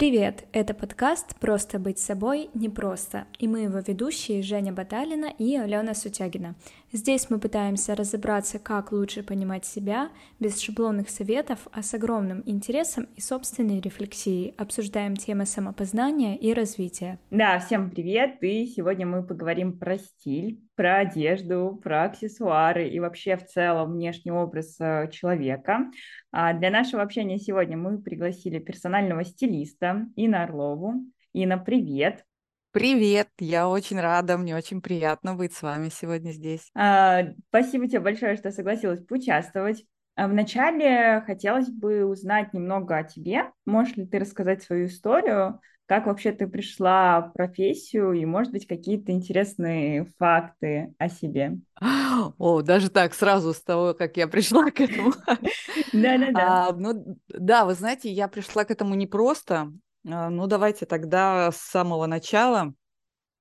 Привет! Это подкаст «Просто быть собой непросто» и мы его ведущие Женя Баталина и Алена Сутягина. Здесь мы пытаемся разобраться, как лучше понимать себя, без шаблонных советов, а с огромным интересом и собственной рефлексией. Обсуждаем темы самопознания и развития. Да, всем привет! И сегодня мы поговорим про стиль, про одежду, про аксессуары и вообще в целом внешний образ э, человека. А для нашего общения сегодня мы пригласили персонального стилиста Инну Орлову. Инна, привет! Привет, я очень рада, мне очень приятно быть с вами сегодня здесь. А, спасибо тебе большое, что согласилась поучаствовать. А вначале хотелось бы узнать немного о тебе. Можешь ли ты рассказать свою историю, как вообще ты пришла в профессию и, может быть, какие-то интересные факты о себе? О, даже так, сразу с того, как я пришла к этому. Да-да-да. А, ну, да, вы знаете, я пришла к этому не просто. А, ну, давайте тогда с самого начала.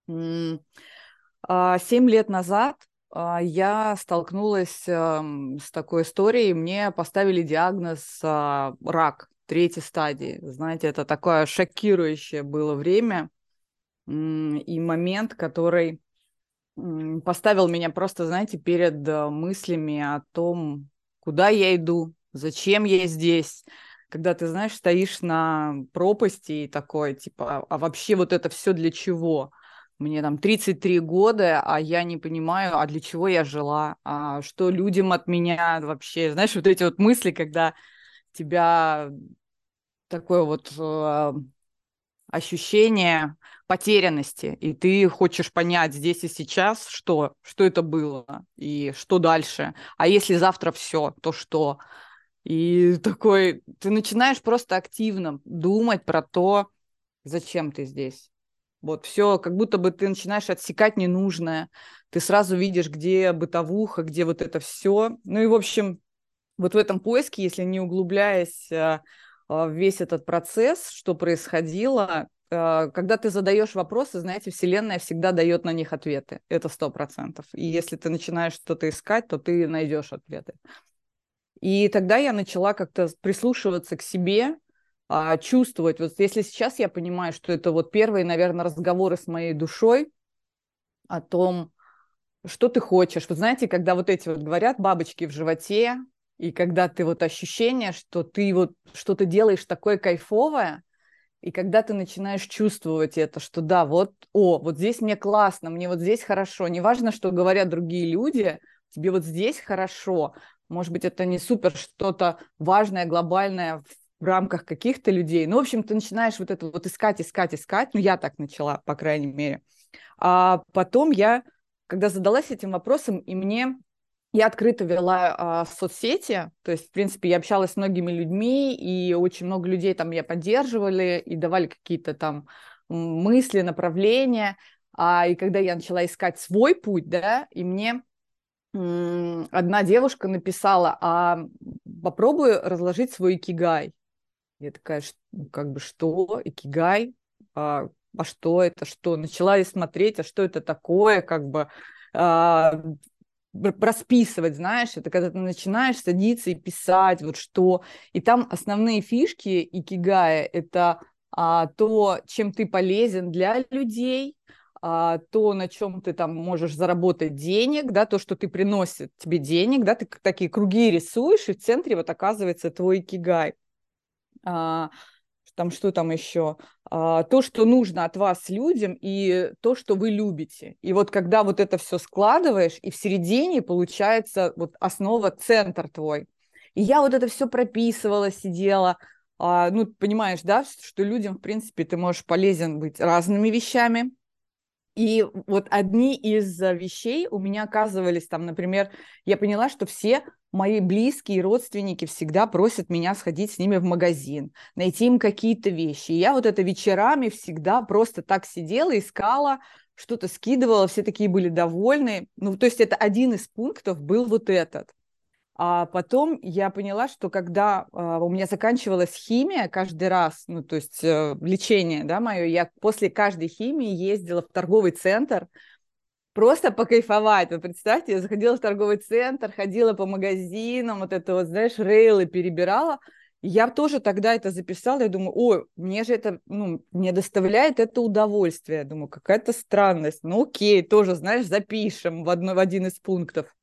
А, семь лет назад а, я столкнулась с такой историей. Мне поставили диагноз рак третьей стадии. Знаете, это такое шокирующее было время и момент, который поставил меня просто, знаете, перед мыслями о том, куда я иду, зачем я здесь, когда ты, знаешь, стоишь на пропасти и такой, типа, а вообще вот это все для чего? Мне там 33 года, а я не понимаю, а для чего я жила, а что людям от меня вообще, знаешь, вот эти вот мысли, когда тебя такое вот э, ощущение потерянности, и ты хочешь понять здесь и сейчас, что, что это было и что дальше. А если завтра все, то что? И такой, ты начинаешь просто активно думать про то, зачем ты здесь. Вот все, как будто бы ты начинаешь отсекать ненужное. Ты сразу видишь, где бытовуха, где вот это все. Ну и, в общем, вот в этом поиске, если не углубляясь а, а, в весь этот процесс, что происходило, а, когда ты задаешь вопросы, знаете, Вселенная всегда дает на них ответы. Это сто процентов. И если ты начинаешь что-то искать, то ты найдешь ответы. И тогда я начала как-то прислушиваться к себе, а, чувствовать. Вот если сейчас я понимаю, что это вот первые, наверное, разговоры с моей душой о том, что ты хочешь. Вы знаете, когда вот эти вот говорят бабочки в животе, и когда ты вот ощущение, что ты вот что-то делаешь такое кайфовое, и когда ты начинаешь чувствовать это, что да, вот, о, вот здесь мне классно, мне вот здесь хорошо, неважно, что говорят другие люди, тебе вот здесь хорошо, может быть, это не супер что-то важное, глобальное в рамках каких-то людей. Ну, в общем, ты начинаешь вот это вот искать, искать, искать. Ну, я так начала, по крайней мере. А потом я, когда задалась этим вопросом, и мне я открыто вела а, соцсети, то есть, в принципе, я общалась с многими людьми, и очень много людей там меня поддерживали и давали какие-то там мысли, направления. А, и когда я начала искать свой путь, да, и мне одна девушка написала, а попробуй разложить свой икигай. Я такая, ну, как бы, что? Икигай? А, а что это? Что? Начала я смотреть, а что это такое? Как бы а, расписывать, знаешь, это когда ты начинаешь садиться и писать, вот что. И там основные фишки икигая – это а, то, чем ты полезен для людей, а, то, на чем ты там можешь заработать денег, да, то, что ты приносит тебе денег, да, ты такие круги рисуешь, и в центре вот оказывается твой кигай. А, там что там еще? А, то, что нужно от вас людям, и то, что вы любите. И вот когда вот это все складываешь, и в середине получается вот основа, центр твой. И я вот это все прописывала, сидела, а, ну, понимаешь, да, что людям, в принципе, ты можешь полезен быть разными вещами, и вот одни из э, вещей у меня оказывались там, например, я поняла, что все мои близкие родственники всегда просят меня сходить с ними в магазин, найти им какие-то вещи. И я вот это вечерами всегда просто так сидела, искала, что-то скидывала, все такие были довольны. Ну, то есть это один из пунктов был вот этот. А потом я поняла, что когда э, у меня заканчивалась химия каждый раз, ну, то есть э, лечение, да, мое, я после каждой химии ездила в торговый центр, просто покайфовать. Вот представьте, я заходила в торговый центр, ходила по магазинам, вот это вот, знаешь, рейлы перебирала, Я тоже тогда это записала, я думаю, ой, мне же это, ну, мне доставляет это удовольствие. Я думаю, какая-то странность. Ну, окей, тоже, знаешь, запишем в, одно, в один из пунктов.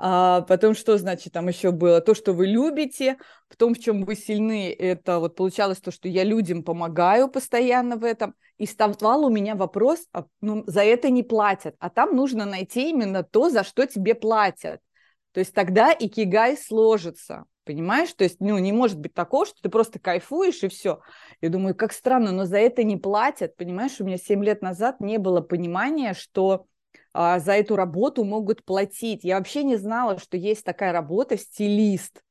А потом что значит там еще было? То, что вы любите, в том, в чем вы сильны, это вот получалось то, что я людям помогаю постоянно в этом. И вставал у меня вопрос, а, ну, за это не платят, а там нужно найти именно то, за что тебе платят. То есть тогда и кигай сложится, понимаешь? То есть, ну, не может быть такого, что ты просто кайфуешь и все. Я думаю, как странно, но за это не платят, понимаешь? У меня 7 лет назад не было понимания, что а, за эту работу могут платить. Я вообще не знала, что есть такая работа стилист.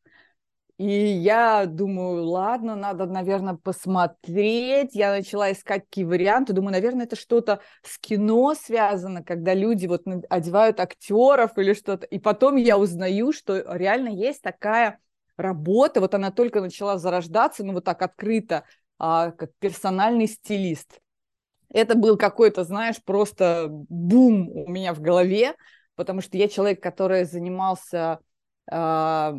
И я думаю, ладно, надо, наверное, посмотреть. Я начала искать какие варианты. Думаю, наверное, это что-то с кино связано, когда люди вот одевают актеров или что-то. И потом я узнаю, что реально есть такая работа. Вот она только начала зарождаться, ну вот так открыто, а, как персональный стилист это был какой-то, знаешь, просто бум у меня в голове, потому что я человек, который занимался э,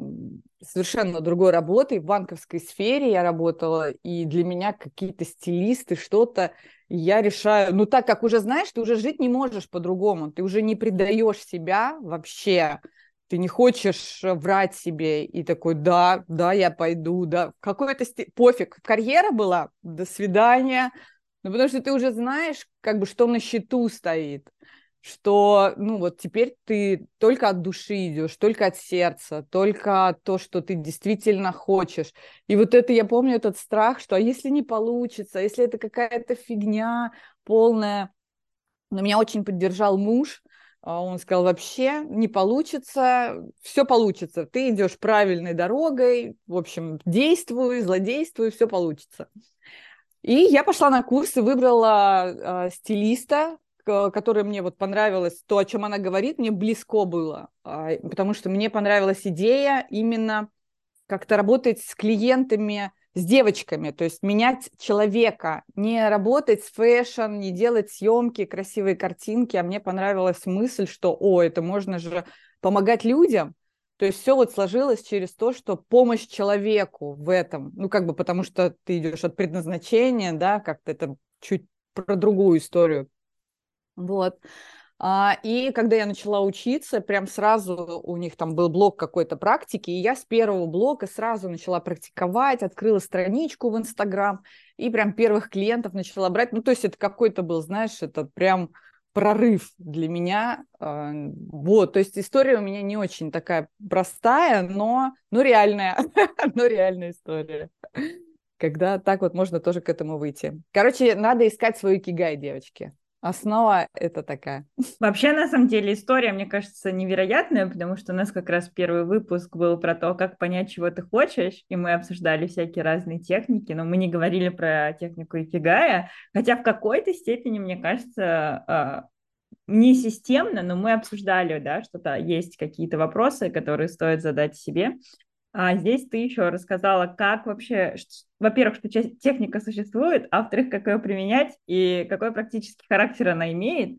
совершенно другой работой, в банковской сфере я работала, и для меня какие-то стилисты, что-то, я решаю, ну так как уже знаешь, ты уже жить не можешь по-другому, ты уже не предаешь себя вообще, ты не хочешь врать себе. И такой, да, да, я пойду, да, какой-то сти... пофиг, карьера была, до свидания, ну, потому что ты уже знаешь, как бы, что на счету стоит, что, ну, вот теперь ты только от души идешь, только от сердца, только то, что ты действительно хочешь. И вот это, я помню этот страх, что а если не получится, если это какая-то фигня полная. Но меня очень поддержал муж, а он сказал, вообще не получится, все получится. Ты идешь правильной дорогой, в общем, действуй, злодействуй, все получится. И я пошла на курсы, выбрала э, стилиста, который мне вот понравилось, то, о чем она говорит, мне близко было, э, потому что мне понравилась идея именно как-то работать с клиентами, с девочками, то есть менять человека, не работать с fashion, не делать съемки, красивые картинки, а мне понравилась мысль, что, о, это можно же помогать людям, то есть все вот сложилось через то, что помощь человеку в этом, ну как бы потому что ты идешь от предназначения, да, как-то это чуть про другую историю. Вот. А, и когда я начала учиться, прям сразу у них там был блок какой-то практики, и я с первого блока сразу начала практиковать, открыла страничку в Инстаграм, и прям первых клиентов начала брать. Ну, то есть это какой-то был, знаешь, это прям прорыв для меня. А, вот, то есть история у меня не очень такая простая, но, но реальная, но реальная история. Когда так вот можно тоже к этому выйти. Короче, надо искать свою кигай, девочки. Основа это такая. Вообще, на самом деле, история, мне кажется, невероятная, потому что у нас как раз первый выпуск был про то, как понять, чего ты хочешь, и мы обсуждали всякие разные техники, но мы не говорили про технику икигая, хотя в какой-то степени, мне кажется, а, не системно, но мы обсуждали, да, что-то есть какие-то вопросы, которые стоит задать себе. А здесь ты еще рассказала, как вообще, во-первых, что техника существует, а во-вторых, как ее применять и какой практический характер она имеет,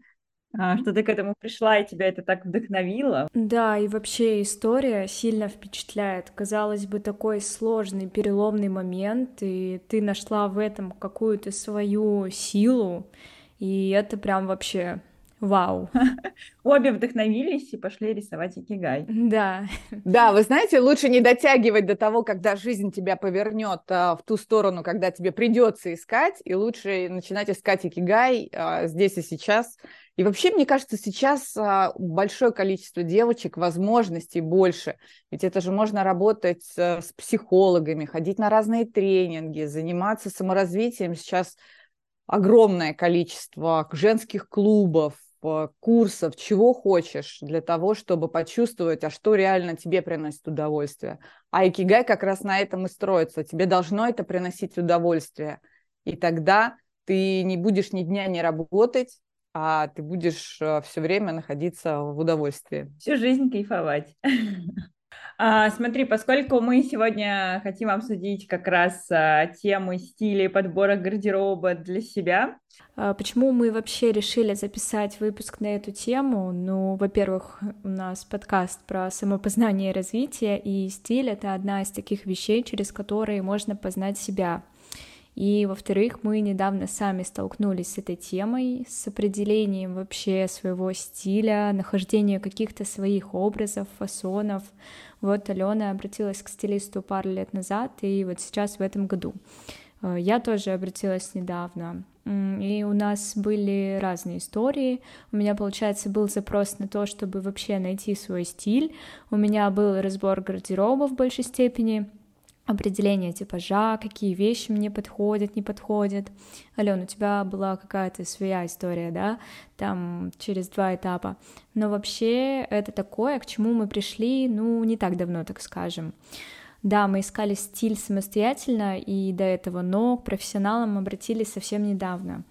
а, что ты к этому пришла и тебя это так вдохновило. Да, и вообще история сильно впечатляет. Казалось бы, такой сложный, переломный момент, и ты нашла в этом какую-то свою силу, и это прям вообще Вау. Обе вдохновились и пошли рисовать икигай. Да. Да, вы знаете, лучше не дотягивать до того, когда жизнь тебя повернет а, в ту сторону, когда тебе придется искать, и лучше начинать искать икигай а, здесь и сейчас. И вообще, мне кажется, сейчас а, большое количество девочек, возможностей больше. Ведь это же можно работать с, с психологами, ходить на разные тренинги, заниматься саморазвитием. Сейчас огромное количество женских клубов, курсов, чего хочешь для того, чтобы почувствовать, а что реально тебе приносит удовольствие. А икигай как раз на этом и строится. Тебе должно это приносить удовольствие. И тогда ты не будешь ни дня не работать, а ты будешь э, все время находиться в удовольствии. Всю жизнь кайфовать. А, смотри, поскольку мы сегодня хотим обсудить как раз а, темы стиля подбора гардероба для себя. А, почему мы вообще решили записать выпуск на эту тему? Ну, во-первых, у нас подкаст про самопознание и развитие, и стиль — это одна из таких вещей, через которые можно познать себя — и, во-вторых, мы недавно сами столкнулись с этой темой, с определением вообще своего стиля, нахождением каких-то своих образов, фасонов. Вот Алена обратилась к стилисту пару лет назад, и вот сейчас в этом году. Э, я тоже обратилась недавно, и у нас были разные истории. У меня, получается, был запрос на то, чтобы вообще найти свой стиль. У меня был разбор гардероба в большей степени, определение типажа, какие вещи мне подходят, не подходят. Алена, у тебя была какая-то своя история, да, там через два этапа. Но вообще это такое, к чему мы пришли, ну, не так давно, так скажем. Да, мы искали стиль самостоятельно и до этого, но к профессионалам обратились совсем недавно.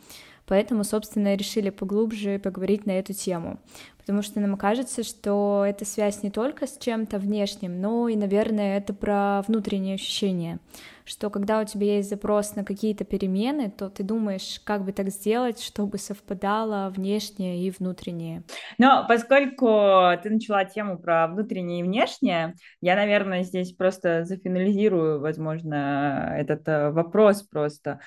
Поэтому, собственно, решили поглубже поговорить на эту тему потому что нам кажется, что эта связь не только с чем-то внешним, но и, наверное, это про внутренние ощущения, что когда у тебя есть запрос на какие-то перемены, то ты думаешь, как бы так сделать, чтобы совпадало внешнее и внутреннее. Но поскольку ты начала тему про внутреннее и внешнее, я, наверное, здесь просто зафинализирую, возможно, этот э, вопрос просто.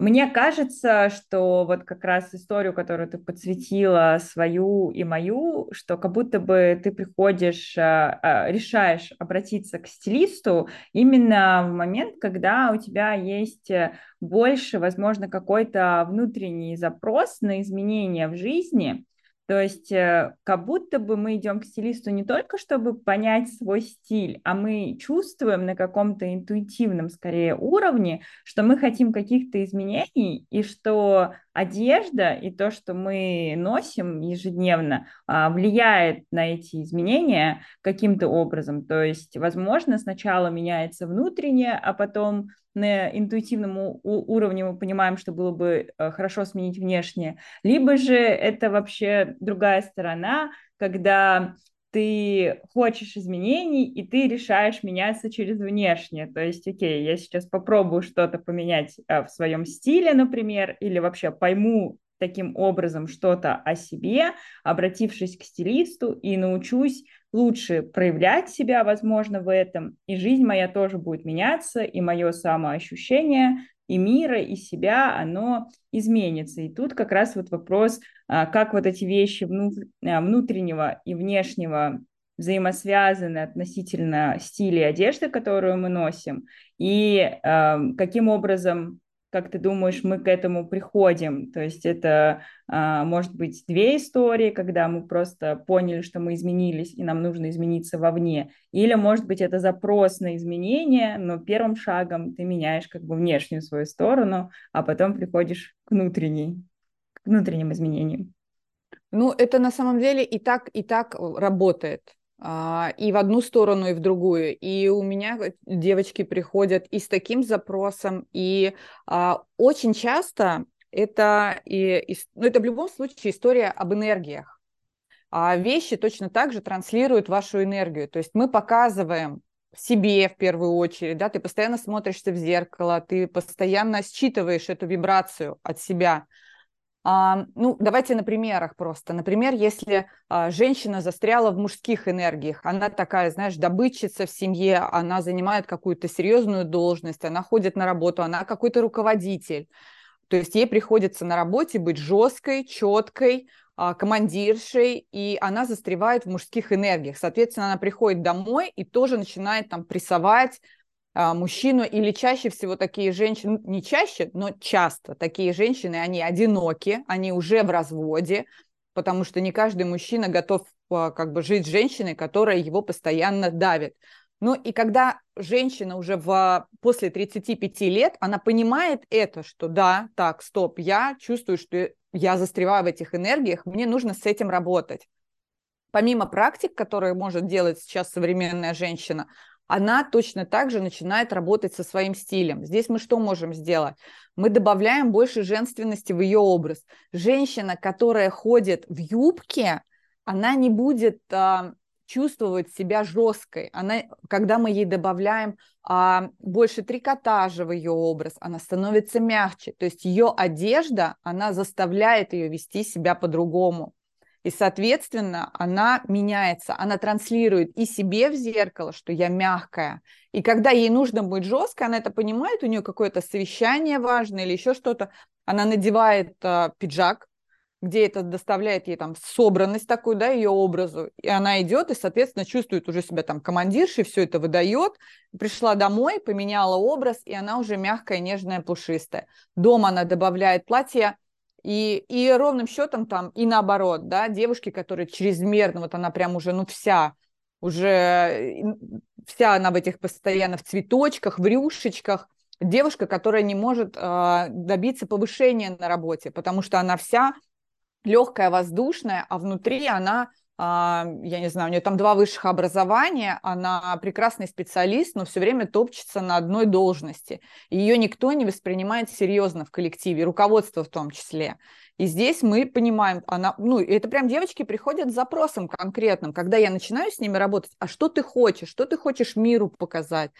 Мне кажется, что вот как раз историю, которую ты подсветила, свою и мою, что как будто бы ты приходишь, а, а, решаешь обратиться к стилисту именно в момент, когда у тебя есть э, больше, возможно, какой-то внутренний запрос на изменения в жизни, то есть э, как будто бы мы идем к стилисту не только, чтобы понять свой стиль, а мы чувствуем на каком-то интуитивном, скорее, уровне, что мы хотим каких-то изменений, и что одежда и то, что мы носим ежедневно, а, влияет на эти изменения каким-то образом. То есть, возможно, сначала меняется внутреннее, а потом на интуитивном уровне мы понимаем, что было бы э, хорошо сменить внешнее, либо же это вообще другая сторона, когда ты хочешь изменений, и ты решаешь меняться через внешнее. То есть, окей, я сейчас попробую что-то поменять а, в своем стиле, например, или вообще пойму таким образом что-то о себе, обратившись к стилисту, и научусь лучше проявлять себя, возможно, в этом, и жизнь моя тоже будет меняться, и мое самоощущение и мира, и себя, оно изменится. И тут как раз вот вопрос, а, как вот эти вещи а, внутреннего и внешнего взаимосвязаны относительно стиля одежды, которую мы носим, и э, каким образом как ты думаешь, мы к этому приходим? То есть это а, может быть две истории, когда мы просто поняли, что мы изменились, и нам нужно измениться вовне. Или, может быть, это запрос на изменения, но первым шагом ты меняешь как бы внешнюю свою сторону, а потом приходишь к внутренней, к внутренним изменениям. Ну, это на самом деле и так, и так работает. А, и в одну сторону, и в другую. И у меня девочки приходят и с таким запросом, и а, очень часто это, и, и, ну, это в любом случае история об энергиях. А вещи точно так же транслируют вашу энергию. То есть мы показываем себе в первую очередь, да, ты постоянно смотришься в зеркало, ты постоянно считываешь эту вибрацию от себя – ну, давайте на примерах просто. Например, если а, женщина застряла в мужских энергиях, она такая, знаешь, добытчица в семье, она занимает какую-то серьезную должность, она ходит на работу, она какой-то руководитель. То есть ей приходится на работе быть жесткой, четкой, а, командиршей, и она застревает в мужских энергиях. Соответственно, она приходит домой и тоже начинает там прессовать а, мужчину, или чаще всего такие женщины, ну, не чаще, но часто такие женщины, они одиноки, они уже в разводе, потому что не каждый мужчина готов а, как бы жить с женщиной, которая его постоянно давит. Ну и когда женщина уже в, после 35 лет, она понимает это, что да, так, стоп, я чувствую, что я застреваю в этих энергиях, мне нужно с этим работать. Помимо практик, которые может делать сейчас современная женщина, она точно так же начинает работать со своим стилем. Здесь мы что можем сделать? Мы добавляем больше женственности в ее образ. Женщина, которая ходит в юбке, она не будет а, чувствовать себя жесткой. Она, когда мы ей добавляем а, больше трикотажа в ее образ, она становится мягче. То есть ее одежда, она заставляет ее вести себя по-другому. И, соответственно, она меняется, она транслирует и себе в зеркало, что я мягкая. И когда ей нужно быть жестко, она это понимает, у нее какое-то совещание важное или еще что-то, она надевает э, пиджак, где это доставляет ей там собранность такую, да, ее образу, и она идет и, соответственно, чувствует уже себя там командиршей, все это выдает, пришла домой, поменяла образ, и она уже мягкая, нежная, пушистая. Дома она добавляет платье, и, и ровным счетом там и наоборот, да, девушки, которые чрезмерно, вот она прям уже, ну, вся, уже вся она в этих постоянно в цветочках, в рюшечках, девушка, которая не может э, добиться повышения на работе, потому что она вся легкая, воздушная, а внутри она я не знаю, у нее там два высших образования, она прекрасный специалист, но все время топчется на одной должности. Ее никто не воспринимает серьезно в коллективе, руководство в том числе. И здесь мы понимаем, она, ну, это прям девочки приходят с запросом конкретным, когда я начинаю с ними работать, а что ты хочешь, что ты хочешь миру показать,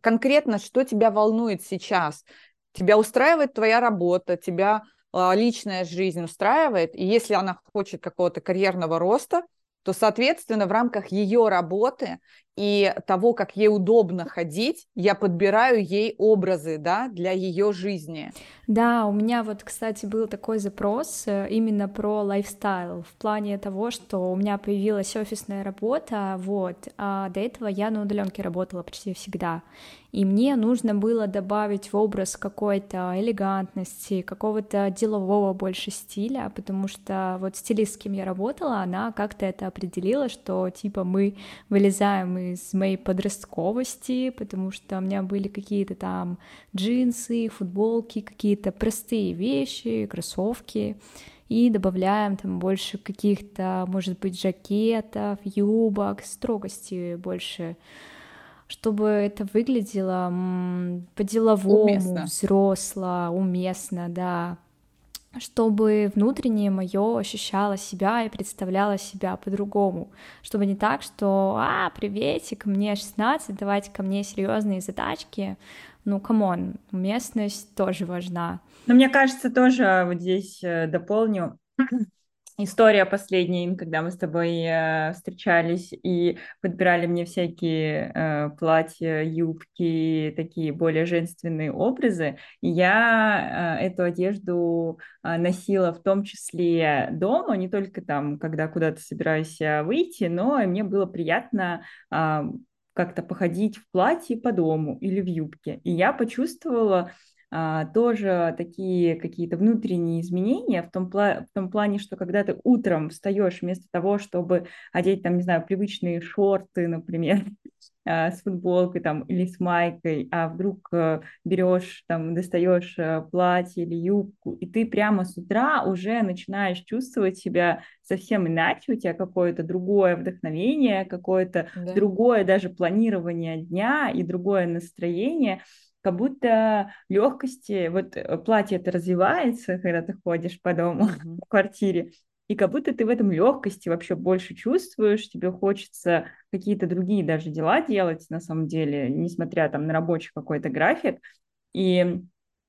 конкретно, что тебя волнует сейчас, тебя устраивает твоя работа, тебя а, личная жизнь устраивает, и если она хочет какого-то карьерного роста, то, соответственно, в рамках ее работы и того, как ей удобно ходить, я подбираю ей образы, да, для ее жизни. Да, у меня вот, кстати, был такой запрос э, именно про лайфстайл, в плане того, что у меня появилась офисная работа, вот, а до этого я на удаленке работала почти всегда, и мне нужно было добавить в образ какой-то элегантности, какого-то делового больше стиля, потому что вот стилист, с кем я работала, она как-то это определила, что типа мы вылезаем из моей подростковости, потому что у меня были какие-то там джинсы, футболки, какие-то простые вещи, кроссовки, и добавляем там больше каких-то, может быть, жакетов, юбок, строгости больше чтобы это выглядело по-деловому, взросло, уместно, да, чтобы внутреннее мое ощущало себя и представляло себя по-другому, чтобы не так, что «А, приветик, мне 16, давайте ко мне серьезные задачки», ну, come on, уместность тоже важна. Но мне кажется, тоже вот здесь э, дополню, история последняя, когда мы с тобой э, встречались и подбирали мне всякие э, платья, юбки, такие более женственные образы. И я э, эту одежду э, носила в том числе дома, не только там, когда куда-то собираюсь э, выйти, но мне было приятно э, как-то походить в платье по дому или в юбке. И я почувствовала тоже такие какие-то внутренние изменения в том, пла- в том плане, что когда ты утром встаешь вместо того, чтобы одеть там, не знаю, привычные шорты, например, а, с футболкой там или с майкой, а вдруг э, берешь там, достаешь э, платье или юбку, и ты прямо с утра уже начинаешь чувствовать себя совсем иначе, у тебя какое-то другое вдохновение, какое-то да. другое даже планирование дня и другое настроение, как будто легкости, вот э, платье это развивается, когда ты ходишь по дому, mm-hmm. в квартире, и как будто ты в этом легкости вообще больше чувствуешь, тебе хочется какие-то другие даже дела делать, на самом деле, несмотря там на рабочий какой-то график, и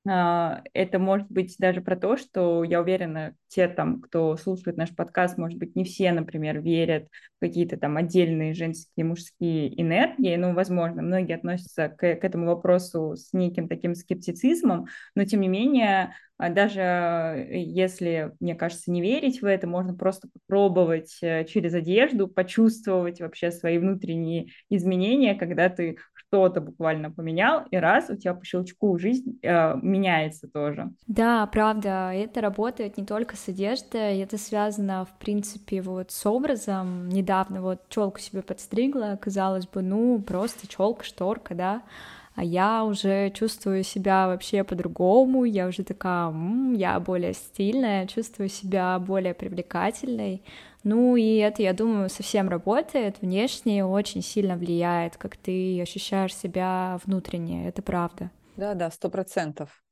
это может быть даже про то, что я уверена, те там, кто слушает наш подкаст, может быть, не все, например, верят в какие-то там отдельные женские, мужские энергии, ну, возможно, многие относятся к, к этому вопросу с неким таким скептицизмом, но тем не менее, а, даже если, мне кажется, не верить в это, можно просто попробовать э, через одежду почувствовать вообще свои внутренние изменения, когда ты что-то буквально поменял, и раз у тебя по щелчку жизнь э, меняется тоже. Да, правда, это работает не только с одеждой, это связано, в принципе, вот с образом. Недавно вот челку себе подстригла, казалось бы, ну, просто челка, шторка, да, а я уже чувствую себя вообще по-другому, я уже такая, м-м, я более стильная, чувствую себя более привлекательной, ну и это, я думаю, совсем работает, внешне очень сильно влияет, как ты ощущаешь себя внутренне, это правда. Да-да, сто процентов.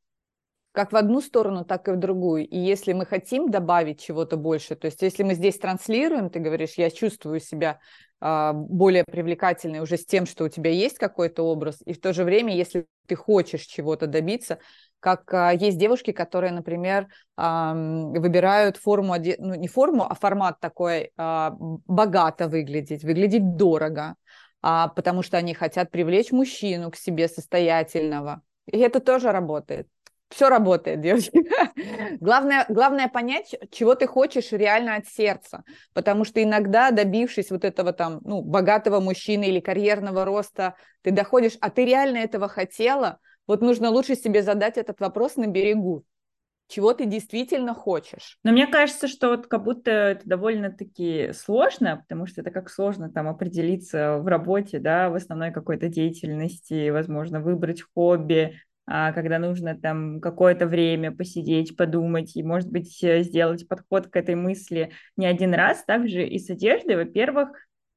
Как в одну сторону, так и в другую. И если мы хотим добавить чего-то больше, то есть если мы здесь транслируем, ты говоришь, я чувствую себя э, более привлекательной уже с тем, что у тебя есть какой-то образ, и в то же время, если ты хочешь чего-то добиться, как э, есть девушки, которые, например, э, выбирают форму, ну не форму, а формат такой э, богато выглядеть, выглядеть дорого, а, потому что они хотят привлечь мужчину к себе состоятельного. И это тоже работает все работает, девочки. главное, главное понять, чего ты хочешь реально от сердца, потому что иногда, добившись вот этого там, ну, богатого мужчины или карьерного роста, ты доходишь, а ты реально этого хотела, вот нужно лучше себе задать этот вопрос на берегу. Чего ты действительно хочешь? Но мне кажется, что вот как будто это довольно-таки сложно, потому что это как сложно там определиться в работе, да, в основной какой-то деятельности, возможно, выбрать хобби, когда нужно там какое-то время посидеть, подумать и, может быть, э, сделать подход к этой мысли не один раз. Также и с одеждой, во-первых,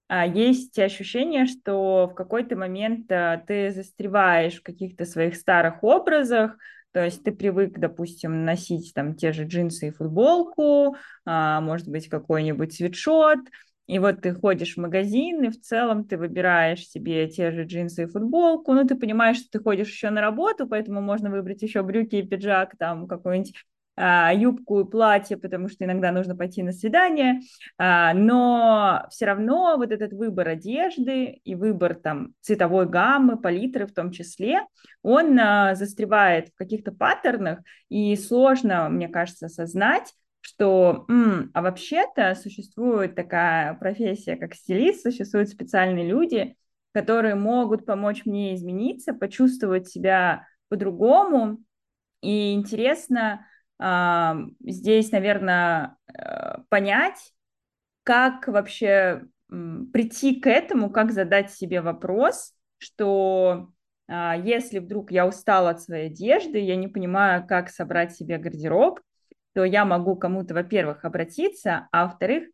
а, есть ощущение, что в какой-то момент а, ты застреваешь в каких-то своих старых образах, то есть ты привык, допустим, носить там те же джинсы и футболку, может быть, какой-нибудь свитшот, и вот ты ходишь в магазин, и в целом ты выбираешь себе те же джинсы и футболку, ну, ты понимаешь, что ты ходишь еще на работу, поэтому можно выбрать еще брюки и пиджак, там, какую-нибудь а, юбку и платье, потому что иногда нужно пойти на свидание, а, но все равно вот этот выбор одежды и выбор там цветовой гаммы, палитры в том числе, он а, застревает в каких-то паттернах, и сложно, мне кажется, осознать, что, м, а вообще-то существует такая профессия, как стилист, существуют специальные люди, которые могут помочь мне измениться, почувствовать себя по-другому. И интересно э, здесь, наверное, понять, как вообще прийти к этому, как задать себе вопрос, что э, если вдруг я устала от своей одежды, я не понимаю, как собрать себе гардероб, то я могу кому-то, во-первых, обратиться, а во-вторых,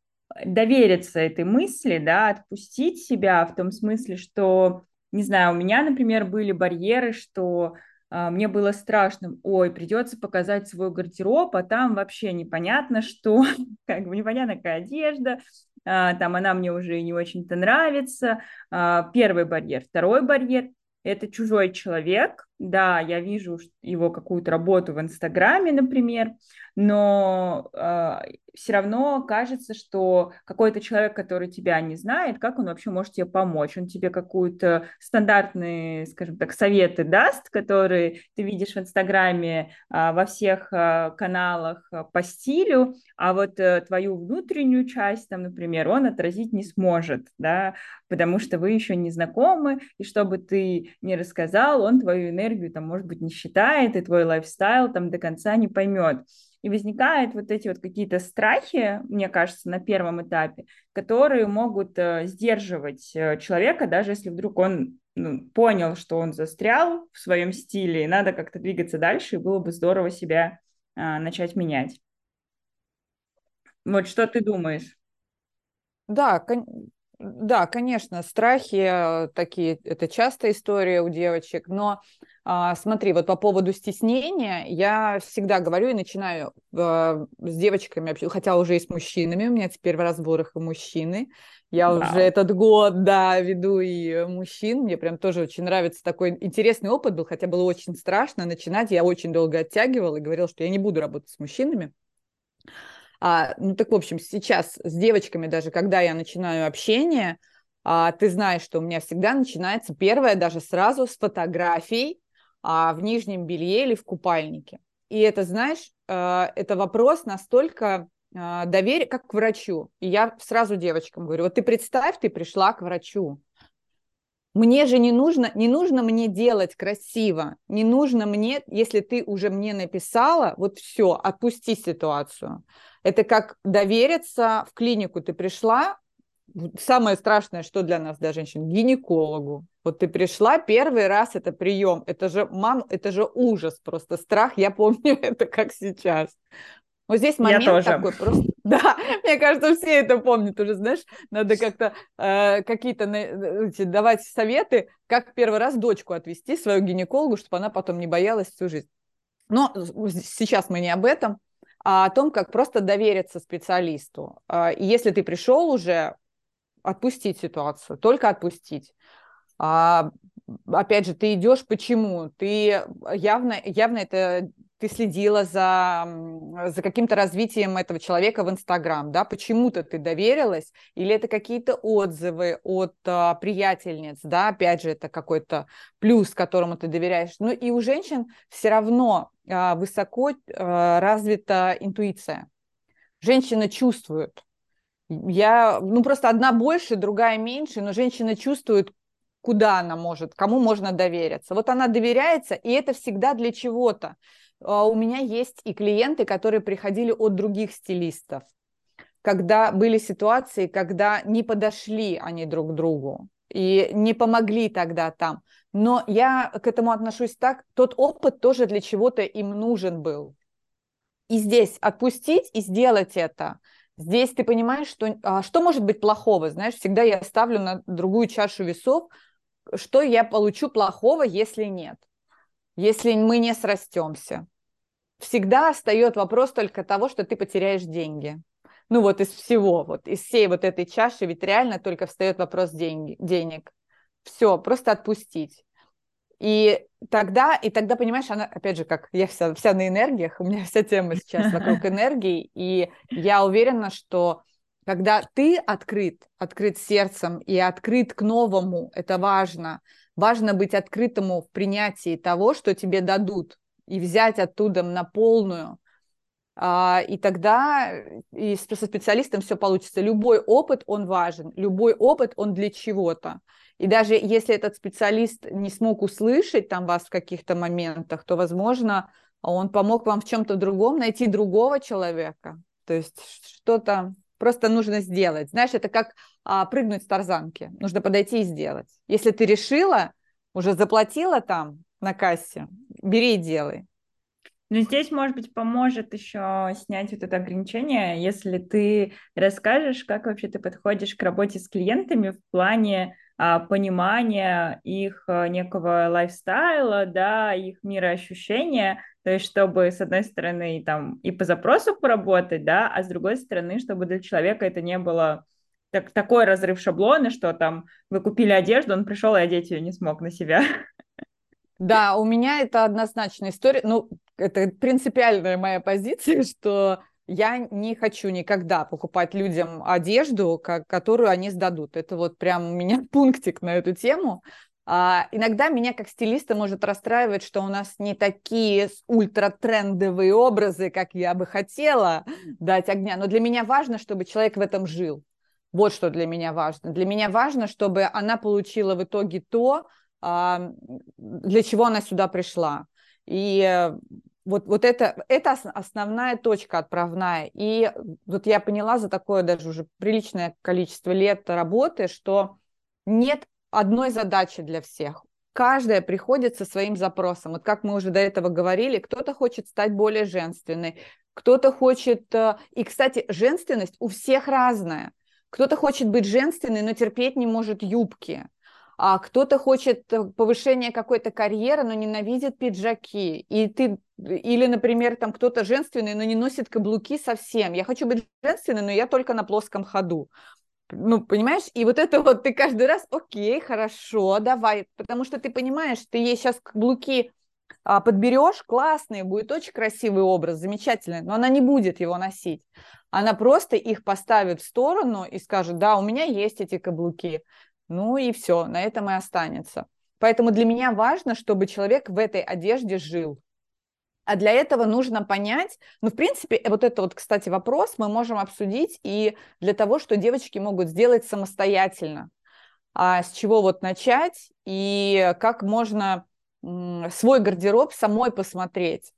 довериться этой мысли, да, отпустить себя в том смысле, что, не знаю, у меня, например, были барьеры, что э, мне было страшно, ой, придется показать свой гардероб, а там вообще непонятно, что, как бы непонятно, какая одежда, э, там она мне уже не очень-то нравится. Э, первый барьер. Второй барьер – это чужой человек, да, я вижу его какую-то работу в Инстаграме, например, но э, все равно кажется, что какой-то человек, который тебя не знает, как он вообще может тебе помочь? Он тебе какую-то стандартные, скажем так, советы даст, которые ты видишь в Инстаграме э, во всех э, каналах э, по стилю, а вот э, твою внутреннюю часть, там, например, он отразить не сможет, да, потому что вы еще не знакомы, и чтобы ты не рассказал, он твою энергию там, может быть, не считает, и твой лайфстайл там до конца не поймет. И возникают вот эти вот какие-то страхи, мне кажется, на первом этапе, которые могут э, сдерживать э, человека, даже если вдруг он ну, понял, что он застрял в своем стиле, и надо как-то двигаться дальше, и было бы здорово себя э, начать менять. Вот что ты думаешь? Да. Да, конечно, страхи э, такие, это частая история у девочек, но а, смотри, вот по поводу стеснения я всегда говорю и начинаю э, с девочками, хотя уже и с мужчинами, у меня теперь в разборах и мужчины. Я Вау. уже этот год, да, веду и мужчин. Мне прям тоже очень нравится такой интересный опыт был, хотя было очень страшно начинать. Я очень долго оттягивала и говорила, что я не буду работать с мужчинами. А, ну так, в общем, сейчас с девочками даже, когда я начинаю общение, а, ты знаешь, что у меня всегда начинается первое даже сразу с фотографий, а, в нижнем белье или в купальнике. И это, знаешь, э, это вопрос настолько э, доверия, как к врачу. И я сразу девочкам говорю, вот ты представь, ты пришла к врачу. Мне же не нужно, не нужно мне делать красиво, не нужно мне, если ты уже мне написала, вот все, отпусти ситуацию. Это как довериться в клинику. Ты пришла, самое страшное, что для нас, для женщин, гинекологу. Вот ты пришла первый раз, это прием, это же, мам, это же ужас просто, страх, я помню это как сейчас. Вот здесь момент я тоже. такой просто, да, мне кажется, все это помнят уже, знаешь, надо как-то э, какие-то эти, давать советы, как первый раз дочку отвести свою гинекологу, чтобы она потом не боялась всю жизнь. Но сейчас мы не об этом, а о том, как просто довериться специалисту. И если ты пришел уже, отпустить ситуацию, только отпустить. А, опять же, ты идешь почему? Ты явно, явно это ты следила за, за каким-то развитием этого человека в Инстаграм, да, почему-то ты доверилась, или это какие-то отзывы от а, приятельниц, да, опять же, это какой-то плюс, которому ты доверяешь. Ну и у женщин все равно а, высоко а, развита интуиция. Женщина чувствует. Я, ну просто одна больше, другая меньше, но женщина чувствует, куда она может, кому можно довериться. Вот она доверяется, и это всегда для чего-то. А, у меня есть и клиенты, которые приходили от других стилистов, когда были ситуации, когда не подошли они друг к другу и не помогли тогда там. Но я к этому отношусь так, тот опыт тоже для чего-то им нужен был. И здесь отпустить и сделать это. Здесь ты понимаешь, что, а, что может быть плохого. Знаешь, всегда я ставлю на другую чашу весов, что я получу плохого, если нет если мы не срастемся. Всегда остает вопрос только того, что ты потеряешь деньги. Ну вот из всего, вот из всей вот этой чаши ведь реально только встает вопрос деньги, денег. Все, просто отпустить. И тогда, и тогда, понимаешь, она, опять же, как я вся, вся на энергиях, у меня вся тема сейчас вокруг энергии, и я уверена, что когда ты открыт, открыт сердцем и открыт к новому, это важно, Важно быть открытому в принятии того, что тебе дадут, и взять оттуда на полную. А, и тогда и со специалистом все получится. Любой опыт, он важен. Любой опыт, он для чего-то. И даже если этот специалист не смог услышать там вас в каких-то моментах, то, возможно, он помог вам в чем-то другом найти другого человека. То есть что-то просто нужно сделать. Знаешь, это как а, прыгнуть с тарзанки. Нужно подойти и сделать. Если ты решила, уже заплатила там на кассе, бери и делай. Но здесь, может быть, поможет еще снять вот это ограничение, если ты расскажешь, как вообще ты подходишь к работе с клиентами в плане а, понимания их а, некого лайфстайла, да, их мироощущения, то есть чтобы, с одной стороны, там и по запросу поработать, да, а с другой стороны, чтобы для человека это не было так, такой разрыв шаблона, что там вы купили одежду, он пришел и одеть ее не смог на себя. Да, у меня это однозначная история. Ну, это принципиальная моя позиция, что я не хочу никогда покупать людям одежду, которую они сдадут. Это вот прям у меня пунктик на эту тему. А, иногда меня как стилиста может расстраивать, что у нас не такие ультратрендовые образы, как я бы хотела дать огня. Но для меня важно, чтобы человек в этом жил. Вот что для меня важно. Для меня важно, чтобы она получила в итоге то, а, для чего она сюда пришла. И э, вот, вот это, это основная точка отправная. И вот я поняла за такое даже уже приличное количество лет работы, что нет одной задачи для всех. Каждая приходит со своим запросом. Вот как мы уже до этого говорили, кто-то хочет стать более женственной, кто-то хочет... Э, и, кстати, женственность у всех разная. Кто-то хочет быть женственной, но терпеть не может юбки. А кто-то хочет э, повышения какой-то карьеры, но ненавидит пиджаки. И ты, или, например, там кто-то женственный, но не носит каблуки совсем. Я хочу быть женственной, но я только на плоском ходу. Ну, понимаешь? И вот это вот ты каждый раз, окей, хорошо, давай. Потому что ты понимаешь, ты ей сейчас каблуки а, подберешь, классный, будет очень красивый образ, замечательный, но она не будет его носить. Она просто их поставит в сторону и скажет, да, у меня есть эти каблуки. Ну и все, на этом и останется. Поэтому для меня важно, чтобы человек в этой одежде жил. А для этого нужно понять, ну, в принципе, вот это вот, кстати, вопрос мы можем обсудить и для того, что девочки могут сделать самостоятельно. А с чего вот начать и как можно свой гардероб самой посмотреть.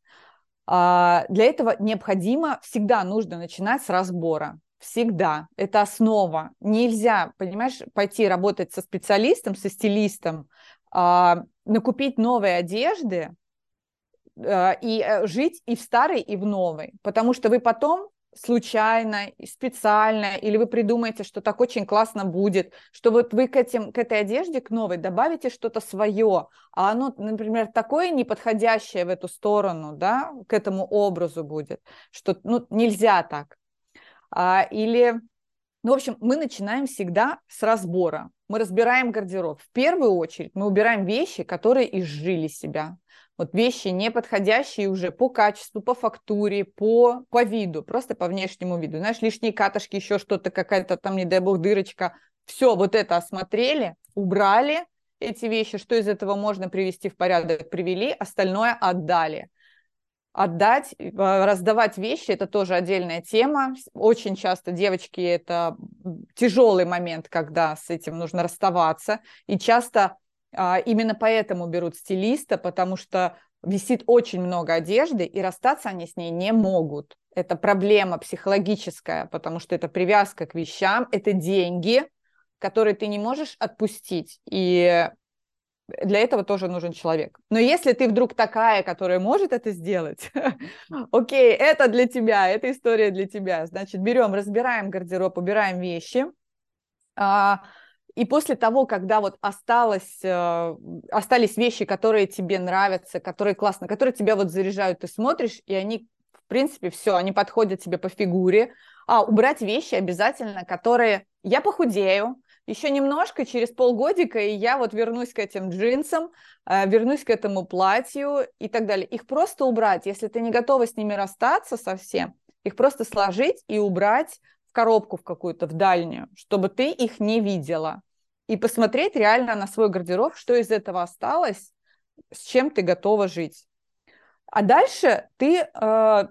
А, для этого необходимо, всегда нужно начинать с разбора. Всегда. Это основа. Нельзя, понимаешь, пойти работать со специалистом, со стилистом, а, накупить новые одежды и э, жить и в старой, и в новой. Потому что вы потом случайно, специально, или вы придумаете, что так очень классно будет, что вот вы к, этим, к этой одежде, к новой, добавите что-то свое, а оно, например, такое неподходящее в эту сторону, да, к этому образу будет, что ну, нельзя так. А, или, ну, в общем, мы начинаем всегда с разбора. Мы разбираем гардероб. В первую очередь мы убираем вещи, которые изжили себя вот вещи не подходящие уже по качеству, по фактуре, по, по виду, просто по внешнему виду. Знаешь, лишние катышки, еще что-то, какая-то там, не дай бог, дырочка. Все вот это осмотрели, убрали эти вещи, что из этого можно привести в порядок, привели, остальное отдали. Отдать, э, раздавать вещи – это тоже отдельная тема. Очень часто девочки – это тяжелый момент, когда с этим нужно расставаться. И часто именно поэтому берут стилиста, потому что висит очень много одежды, и расстаться они с ней не могут. Это проблема психологическая, потому что это привязка к вещам, это деньги, которые ты не можешь отпустить. И для этого тоже нужен человек. Но если ты вдруг такая, которая может это сделать, окей, это для тебя, эта история для тебя. Значит, берем, разбираем гардероб, убираем вещи, а, и после того, когда вот осталось, э, остались вещи, которые тебе нравятся, которые классно, которые тебя вот заряжают, ты смотришь, и они, в принципе, все, они подходят тебе по фигуре. А, убрать вещи обязательно, которые я похудею, еще немножко, через полгодика, и я вот вернусь к этим джинсам, э, вернусь к этому платью и так далее. Их просто убрать, если ты не готова с ними расстаться совсем, их просто сложить и убрать в коробку в какую-то, в дальнюю, чтобы ты их не видела. И посмотреть реально на свой гардероб, что из этого осталось, с чем ты готова жить. А дальше ты, э,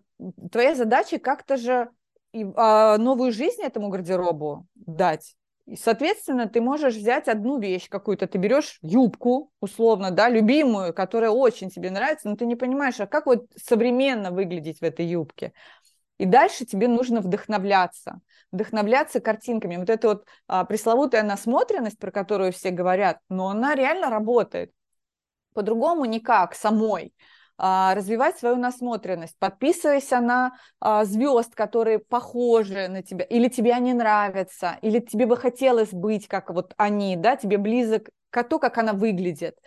твоя задача как-то же э, новую жизнь этому гардеробу дать. И, соответственно, ты можешь взять одну вещь какую-то, ты берешь юбку, условно, да, любимую, которая очень тебе нравится, но ты не понимаешь, а как вот современно выглядеть в этой юбке. И дальше тебе нужно вдохновляться, вдохновляться картинками. Вот эта вот а, пресловутая насмотренность, про которую все говорят, но она реально работает. По-другому никак, самой. А, развивать свою насмотренность, подписывайся на а, звезд, которые похожи на тебя, или тебе они нравятся, или тебе бы хотелось быть, как вот они, да, тебе близок то, как она выглядит.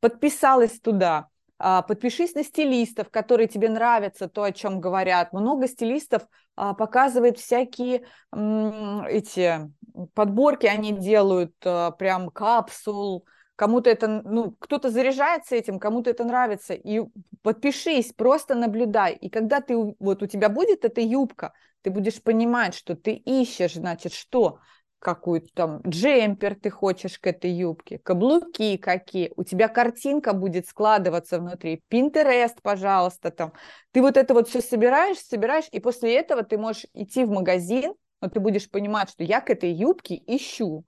Подписалась туда подпишись на стилистов, которые тебе нравятся, то, о чем говорят. Много стилистов а, показывают всякие эти подборки, они делают а, прям капсул, кому-то это, ну, кто-то заряжается этим, кому-то это нравится, и подпишись, просто наблюдай, и когда ты, вот у тебя будет эта юбка, ты будешь понимать, что ты ищешь, значит, что? Какую-то там джемпер ты хочешь к этой юбке, каблуки какие, у тебя картинка будет складываться внутри, Pinterest, пожалуйста, там. Ты вот это вот все собираешь, собираешь, и после этого ты можешь идти в магазин, но ты будешь понимать, что я к этой юбке ищу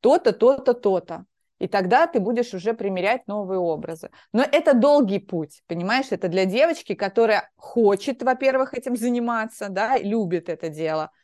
то-то, то-то, то-то. И тогда ты будешь уже примерять новые образы. Но это долгий путь, понимаешь? Это для девочки, которая хочет, во-первых, этим заниматься, да, любит это дело –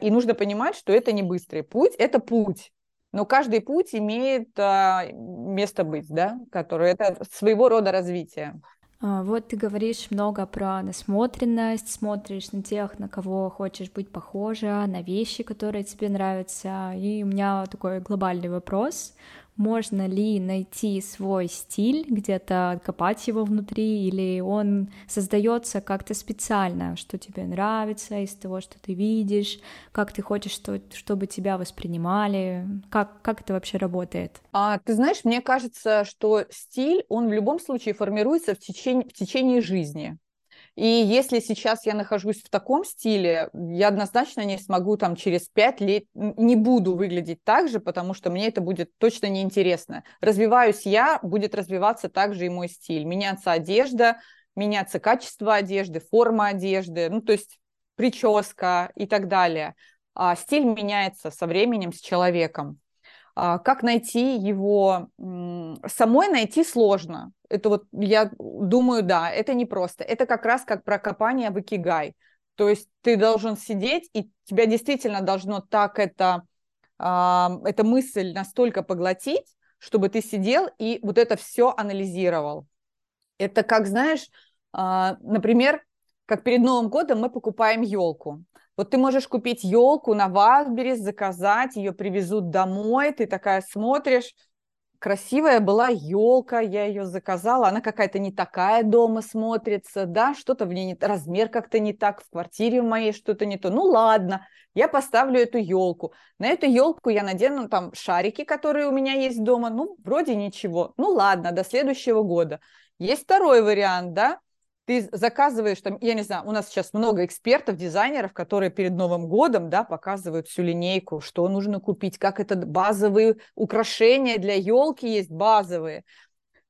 и нужно понимать, что это не быстрый путь, это путь. Но каждый путь имеет а, место быть, да, который это своего рода развитие. А, вот ты говоришь много про насмотренность, смотришь на тех, на кого хочешь быть похожа, на вещи, которые тебе нравятся. И у меня такой глобальный вопрос можно ли найти свой стиль, где-то копать его внутри, или он создается как-то специально, что тебе нравится из того, что ты видишь, как ты хочешь, что, чтобы тебя воспринимали, как, как это вообще работает? А, ты знаешь, мне кажется, что стиль, он в любом случае формируется в течение, в течение жизни. И если сейчас я нахожусь в таком стиле, я однозначно не смогу там через пять лет, не буду выглядеть так же, потому что мне это будет точно неинтересно. Развиваюсь я, будет развиваться также и мой стиль. Меняться одежда, меняться качество одежды, форма одежды, ну то есть прическа и так далее. А стиль меняется со временем, с человеком. А как найти его? Самой найти сложно. Это вот, я думаю, да, это не просто. Это как раз как про копание в икигай. То есть ты должен сидеть, и тебя действительно должно так это, а, эта мысль настолько поглотить, чтобы ты сидел и вот это все анализировал. Это как, знаешь, а, например, как перед Новым годом мы покупаем елку. Вот ты можешь купить елку на Вазберис, заказать, ее привезут домой, ты такая смотришь, красивая была елка, я ее заказала, она какая-то не такая дома смотрится, да, что-то в ней не размер как-то не так, в квартире моей что-то не то. Ну ладно, я поставлю эту елку. На эту елку я надену там шарики, которые у меня есть дома, ну, вроде ничего. Ну ладно, до следующего года. Есть второй вариант, да, ты заказываешь там, я не знаю, у нас сейчас много экспертов, дизайнеров, которые перед Новым годом, да, показывают всю линейку, что нужно купить, как это базовые украшения для елки есть базовые.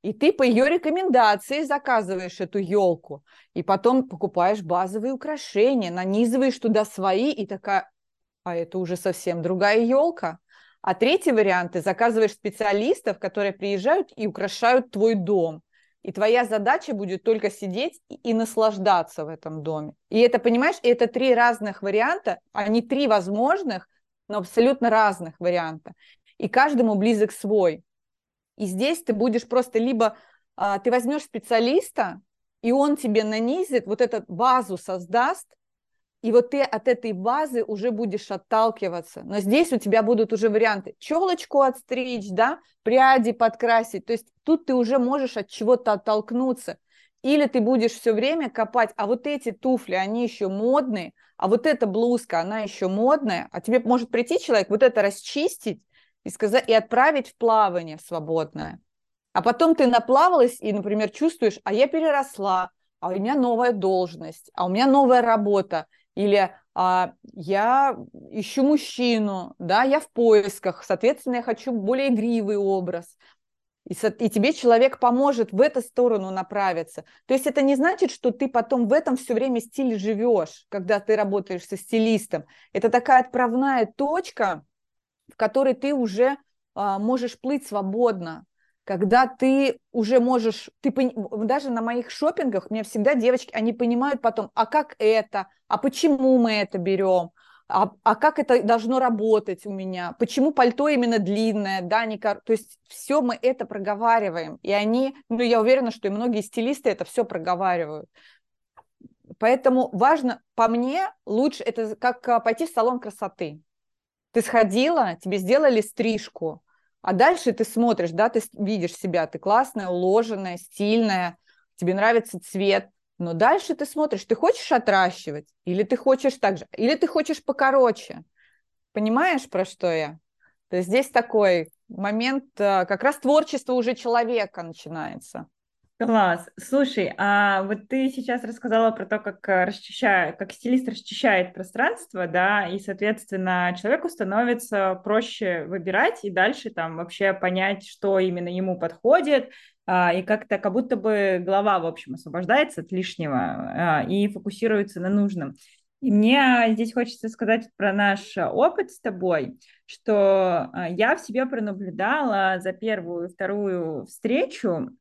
И ты по ее рекомендации заказываешь эту елку, и потом покупаешь базовые украшения, нанизываешь туда свои, и такая, а это уже совсем другая елка. А третий вариант, ты заказываешь специалистов, которые приезжают и украшают твой дом. И твоя задача будет только сидеть и наслаждаться в этом доме. И это, понимаешь, это три разных варианта, они три возможных, но абсолютно разных варианта. И каждому близок свой. И здесь ты будешь просто либо а, ты возьмешь специалиста, и он тебе нанизит, вот эту базу создаст, и вот ты от этой базы уже будешь отталкиваться. Но здесь у тебя будут уже варианты. Челочку отстричь, да, пряди подкрасить. То есть тут ты уже можешь от чего-то оттолкнуться. Или ты будешь все время копать, а вот эти туфли, они еще модные, а вот эта блузка, она еще модная, а тебе может прийти человек, вот это расчистить и, сказать, и отправить в плавание свободное. А потом ты наплавалась и, например, чувствуешь, а я переросла, а у меня новая должность, а у меня новая работа, или а, я ищу мужчину, да, я в поисках, соответственно, я хочу более игривый образ. И, и тебе человек поможет в эту сторону направиться. То есть это не значит, что ты потом в этом все время стиле живешь, когда ты работаешь со стилистом. Это такая отправная точка, в которой ты уже а, можешь плыть свободно когда ты уже можешь, ты даже на моих шопингах, меня всегда девочки, они понимают потом, а как это, а почему мы это берем, а, а как это должно работать у меня, почему пальто именно длинное, да, не кор... то есть все мы это проговариваем, и они, ну, я уверена, что и многие стилисты это все проговаривают. Поэтому важно, по мне, лучше это как а, пойти в салон красоты. Ты сходила, тебе сделали стрижку, а дальше ты смотришь, да, ты видишь себя, ты классная, уложенная, стильная, тебе нравится цвет, но дальше ты смотришь, ты хочешь отращивать, или ты хочешь так же, или ты хочешь покороче. Понимаешь, про что я? То есть здесь такой момент, э, как раз творчество уже человека начинается. Класс. Слушай, а вот ты сейчас рассказала про то, как э, расчищает, как стилист расчищает пространство, да, и, соответственно, человеку становится проще выбирать и дальше там вообще понять, что именно ему подходит, а, и как-то как будто бы голова, в общем, освобождается от лишнего а, и фокусируется на нужном. И мне здесь хочется сказать про наш опыт с тобой, что а, я в себе пронаблюдала за первую и вторую встречу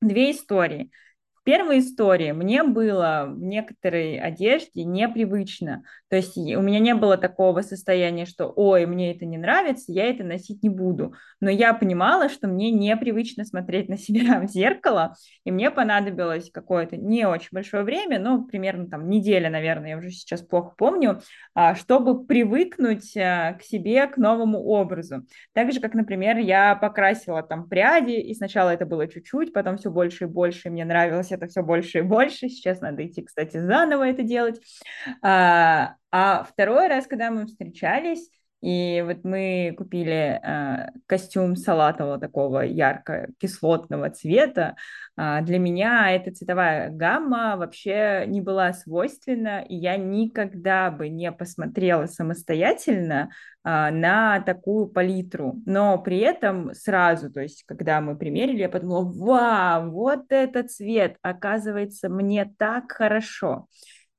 две истории. В первой истории мне было в некоторой одежде непривычно. То есть у меня не было такого состояния, что «Ой, мне это не нравится, я это носить не буду». Но я понимала, что мне непривычно смотреть на себя в зеркало, и мне понадобилось какое-то не очень большое время, но примерно там неделя, наверное, я уже сейчас плохо помню, а, чтобы привыкнуть а, к себе, к новому образу. Так же, как, например, я покрасила там пряди, и сначала это было чуть-чуть, потом все больше и больше, и мне нравилось это все больше и больше. Сейчас надо идти, кстати, заново это делать. А, а второй раз, когда мы встречались, и вот мы купили э, костюм салатового такого ярко-кислотного цвета. Э, для меня эта цветовая гамма вообще не была свойственна, и я никогда бы не посмотрела самостоятельно э, на такую палитру. Но при этом сразу, то есть когда мы примерили, я подумала, вау, вот этот цвет, оказывается, мне так хорошо.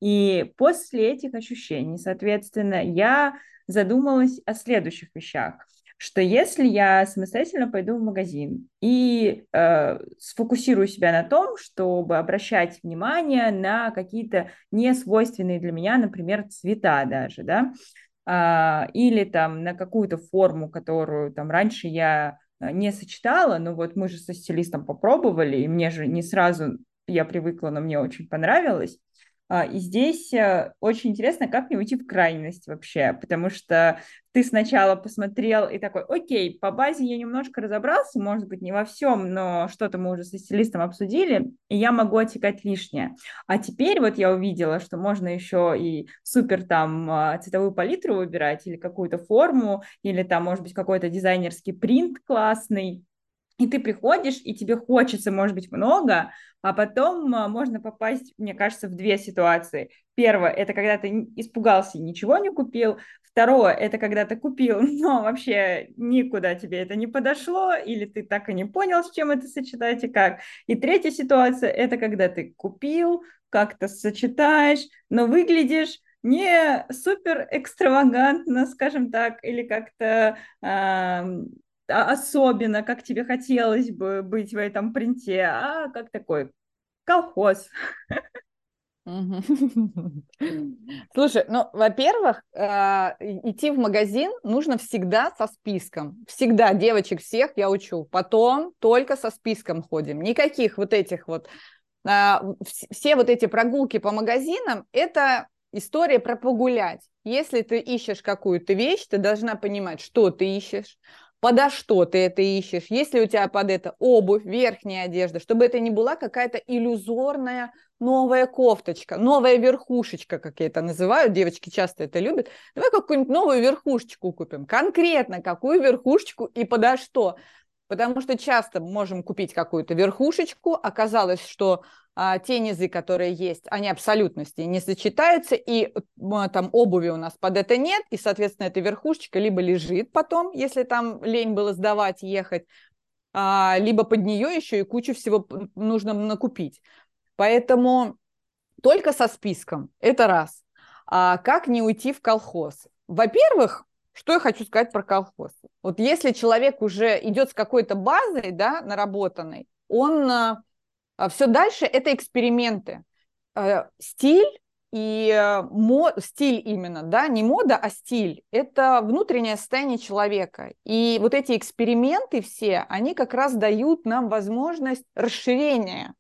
И после этих ощущений, соответственно, я задумалась о следующих вещах что если я самостоятельно пойду в магазин и э, сфокусирую себя на том, чтобы обращать внимание на какие-то несвойственные для меня, например, цвета даже, да, э, или там на какую-то форму, которую там раньше я э, не сочетала, но вот мы же со стилистом попробовали, и мне же не сразу я привыкла, но мне очень понравилось, и здесь э, очень интересно, как не уйти в крайность вообще, потому что ты сначала посмотрел и такой, окей, по базе я немножко разобрался, может быть, не во всем, но что-то мы уже со стилистом обсудили, и я могу отсекать лишнее. А теперь вот я увидела, что можно еще и супер там а, цветовую палитру выбирать, или какую-то форму, или там, может быть, какой-то дизайнерский принт классный, и ты приходишь, и тебе хочется, может быть, много, а потом а, можно попасть, мне кажется, в две ситуации. Первое, это когда ты испугался и ничего не купил. Второе, это когда ты купил, но вообще никуда тебе это не подошло, или ты так и не понял, с чем это сочетать и как. И третья ситуация, это когда ты купил, как-то сочетаешь, но выглядишь не супер экстравагантно, скажем так, или как-то э, особенно, как тебе хотелось бы быть в этом принте, а как такой колхоз. Слушай, ну, во-первых, а, идти в магазин нужно всегда со списком. Всегда девочек всех я учу. Потом только со списком ходим. Никаких вот этих вот... А, все вот эти прогулки по магазинам – это история про погулять. Если ты ищешь какую-то вещь, ты должна понимать, что ты ищешь, подо что ты это ищешь, есть ли у тебя под это обувь, верхняя одежда, чтобы это не была какая-то иллюзорная новая кофточка, новая верхушечка, как я это называю, девочки часто это любят. Давай какую-нибудь новую верхушечку купим. Конкретно какую верхушечку и подо что. Потому что часто можем купить какую-то верхушечку, оказалось, что а, те низы, которые есть, они абсолютности не сочетаются, и там обуви у нас под это нет, и, соответственно, эта верхушечка либо лежит потом, если там лень было сдавать, ехать, а, либо под нее еще и кучу всего нужно накупить. Поэтому только со списком, это раз. А как не уйти в колхоз? Во-первых, что я хочу сказать про колхоз? Вот если человек уже идет с какой-то базой, да, наработанной, он а, а Все дальше это эксперименты. Э, стиль и э, мо... стиль именно, да, не мода, а стиль, это внутреннее состояние человека. И вот эти эксперименты все, они как раз дают нам возможность расширения.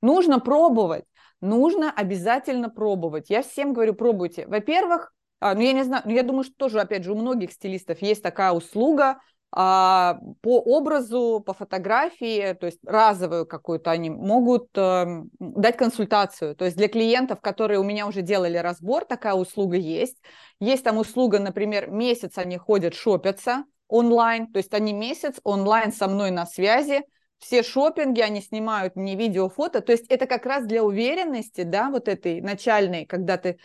Нужно пробовать, нужно обязательно пробовать. Я всем говорю, пробуйте. Во-первых, а, ну я не знаю, ну я думаю, что тоже, опять же, у многих стилистов есть такая услуга – а, по образу, по фотографии, то есть разовую какую-то они могут э, дать консультацию. То есть для клиентов, которые у меня уже делали разбор, такая услуга есть. Есть там услуга, например, месяц они ходят, шопятся онлайн, то есть они месяц онлайн со мной на связи, все шопинги, они снимают мне видео, фото, то есть это как раз для уверенности, да, вот этой начальной, когда ты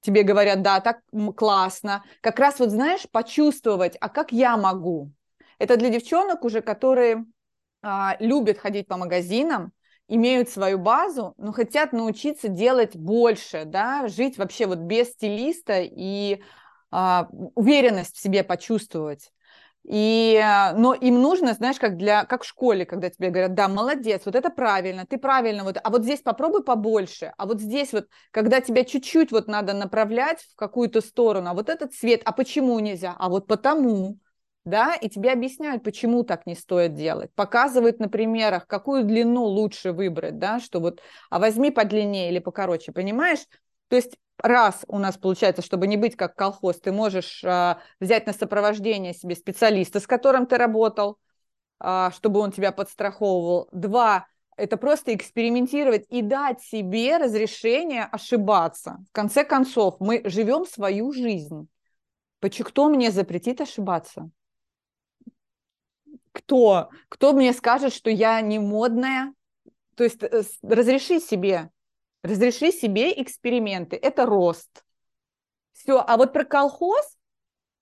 тебе говорят, да, так классно. Как раз вот, знаешь, почувствовать, а как я могу? Это для девчонок уже, которые а, любят ходить по магазинам, имеют свою базу, но хотят научиться делать больше, да, жить вообще вот без стилиста и а, уверенность в себе почувствовать. И, э, но им нужно, знаешь, как, для, как в школе, когда тебе говорят, да, молодец, вот это правильно, ты правильно, вот, а вот здесь попробуй побольше, а вот здесь вот, когда тебя чуть-чуть вот надо направлять в какую-то сторону, а вот этот цвет, а почему нельзя, а вот потому, да, и тебе объясняют, почему так не стоит делать, показывают на примерах, какую длину лучше выбрать, да, что вот, а возьми подлиннее или покороче, понимаешь? То есть раз у нас получается, чтобы не быть как колхоз, ты можешь а, взять на сопровождение себе специалиста, с которым ты работал, а, чтобы он тебя подстраховывал. Два это просто экспериментировать и дать себе разрешение ошибаться. В конце концов, мы живем свою жизнь. Почему кто мне запретит ошибаться? Кто? Кто мне скажет, что я не модная? То есть э, разреши себе Разреши себе эксперименты. Это рост. Все. А вот про колхоз,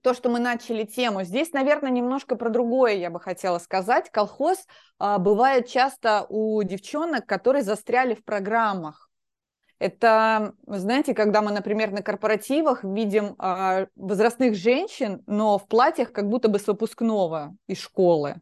то, что мы начали тему, здесь, наверное, немножко про другое я бы хотела сказать. Колхоз а, бывает часто у девчонок, которые застряли в программах. Это, знаете, когда мы, например, на корпоративах видим а, возрастных женщин, но в платьях как будто бы с выпускного из школы.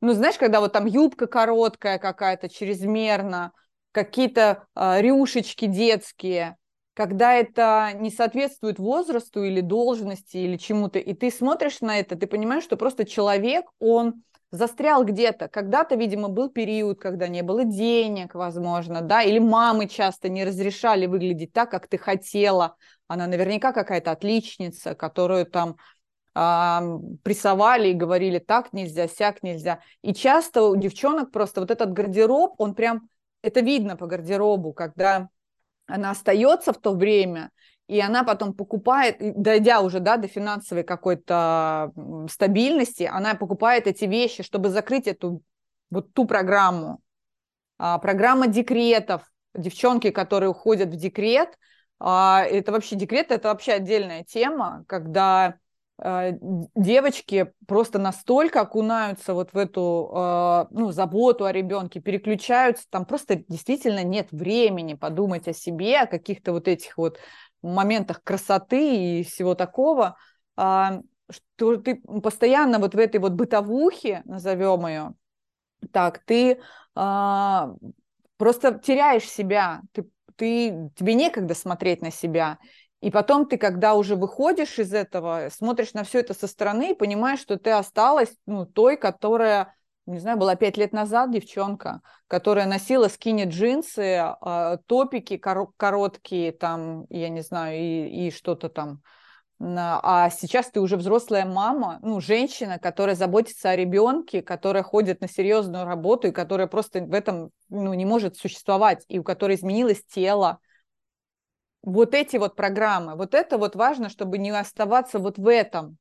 Ну, знаешь, когда вот там юбка короткая какая-то, чрезмерно, какие-то э, рюшечки детские, когда это не соответствует возрасту или должности или чему-то, и ты смотришь на это, ты понимаешь, что просто человек, он застрял где-то. Когда-то, видимо, был период, когда не было денег, возможно, да, или мамы часто не разрешали выглядеть так, как ты хотела. Она наверняка какая-то отличница, которую там прессовали и говорили так нельзя, сяк нельзя. И часто у девчонок просто вот этот гардероб, он прям, это видно по гардеробу, когда она остается в то время, и она потом покупает, дойдя уже да, до финансовой какой-то стабильности, она покупает эти вещи, чтобы закрыть эту вот ту программу. А, программа декретов, девчонки, которые уходят в декрет, а, это вообще декрет, это вообще отдельная тема, когда девочки просто настолько окунаются вот в эту а, ну, заботу о ребенке, переключаются, там просто действительно нет времени подумать о себе, о каких-то вот этих вот моментах красоты и всего такого, а, что ты постоянно вот в этой вот бытовухе, назовем ее, так, ты а, просто теряешь себя, ты, ты, тебе некогда смотреть на себя. И потом ты, когда уже выходишь из этого, смотришь на все это со стороны и понимаешь, что ты осталась ну, той, которая не знаю, была пять лет назад девчонка, которая носила скини-джинсы, а, топики короткие, там, я не знаю, и, и что-то там. А сейчас ты уже взрослая мама, ну, женщина, которая заботится о ребенке, которая ходит на серьезную работу и которая просто в этом ну, не может существовать, и у которой изменилось тело. Вот эти вот программы, вот это вот важно, чтобы не оставаться вот в этом,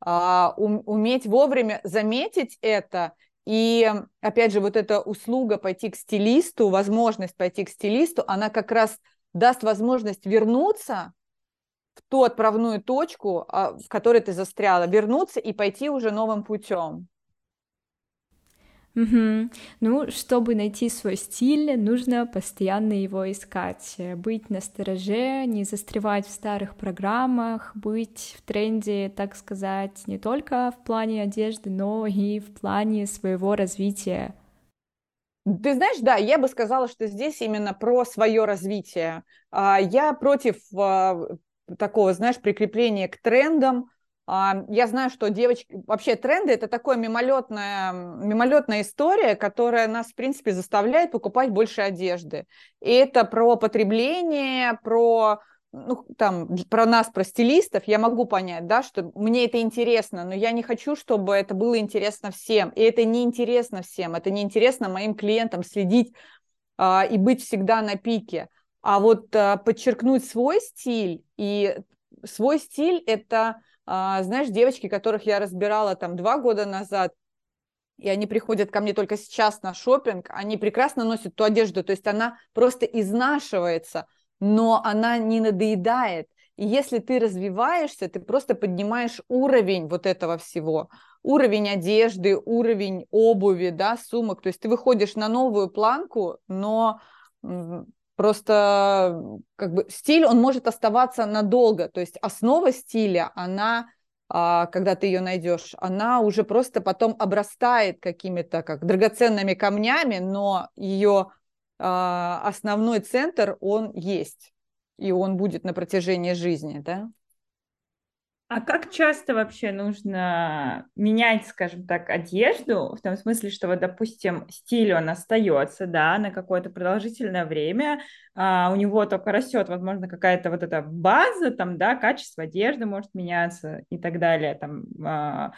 а, уметь вовремя заметить это и опять же, вот эта услуга пойти к стилисту, возможность пойти к стилисту, она как раз даст возможность вернуться в ту отправную точку, а, в которой ты застряла, вернуться и пойти уже новым путем. Угу. Ну, чтобы найти свой стиль, нужно постоянно его искать, быть на стороже, не застревать в старых программах, быть в тренде, так сказать, не только в плане одежды, но и в плане своего развития. Ты знаешь, да, я бы сказала, что здесь именно про свое развитие. А, я против а, такого, знаешь, прикрепления к трендам, я знаю, что девочки... Вообще тренды – это такая мимолетная, мимолетная история, которая нас, в принципе, заставляет покупать больше одежды. И это про потребление, про ну, там, про нас, про стилистов, я могу понять, да, что мне это интересно, но я не хочу, чтобы это было интересно всем. И это не интересно всем, это не интересно моим клиентам следить а, и быть всегда на пике. А вот а, подчеркнуть свой стиль, и свой стиль – это а, знаешь, девочки, которых я разбирала там два года назад, и они приходят ко мне только сейчас на шопинг, они прекрасно носят ту одежду, то есть она просто изнашивается, но она не надоедает. И если ты развиваешься, ты просто поднимаешь уровень вот этого всего, уровень одежды, уровень обуви, да, сумок, то есть ты выходишь на новую планку, но Просто как бы стиль, он может оставаться надолго. То есть основа стиля, она, а, когда ты ее найдешь, она уже просто потом обрастает какими-то как драгоценными камнями, но ее а, основной центр, он есть. И он будет на протяжении жизни, да? А как часто вообще нужно менять, скажем так, одежду, в том смысле, что, вот, допустим, стиль он остается, да, на какое-то продолжительное время, а у него только растет, возможно, какая-то вот эта база, там, да, качество одежды может меняться и так далее, там, а,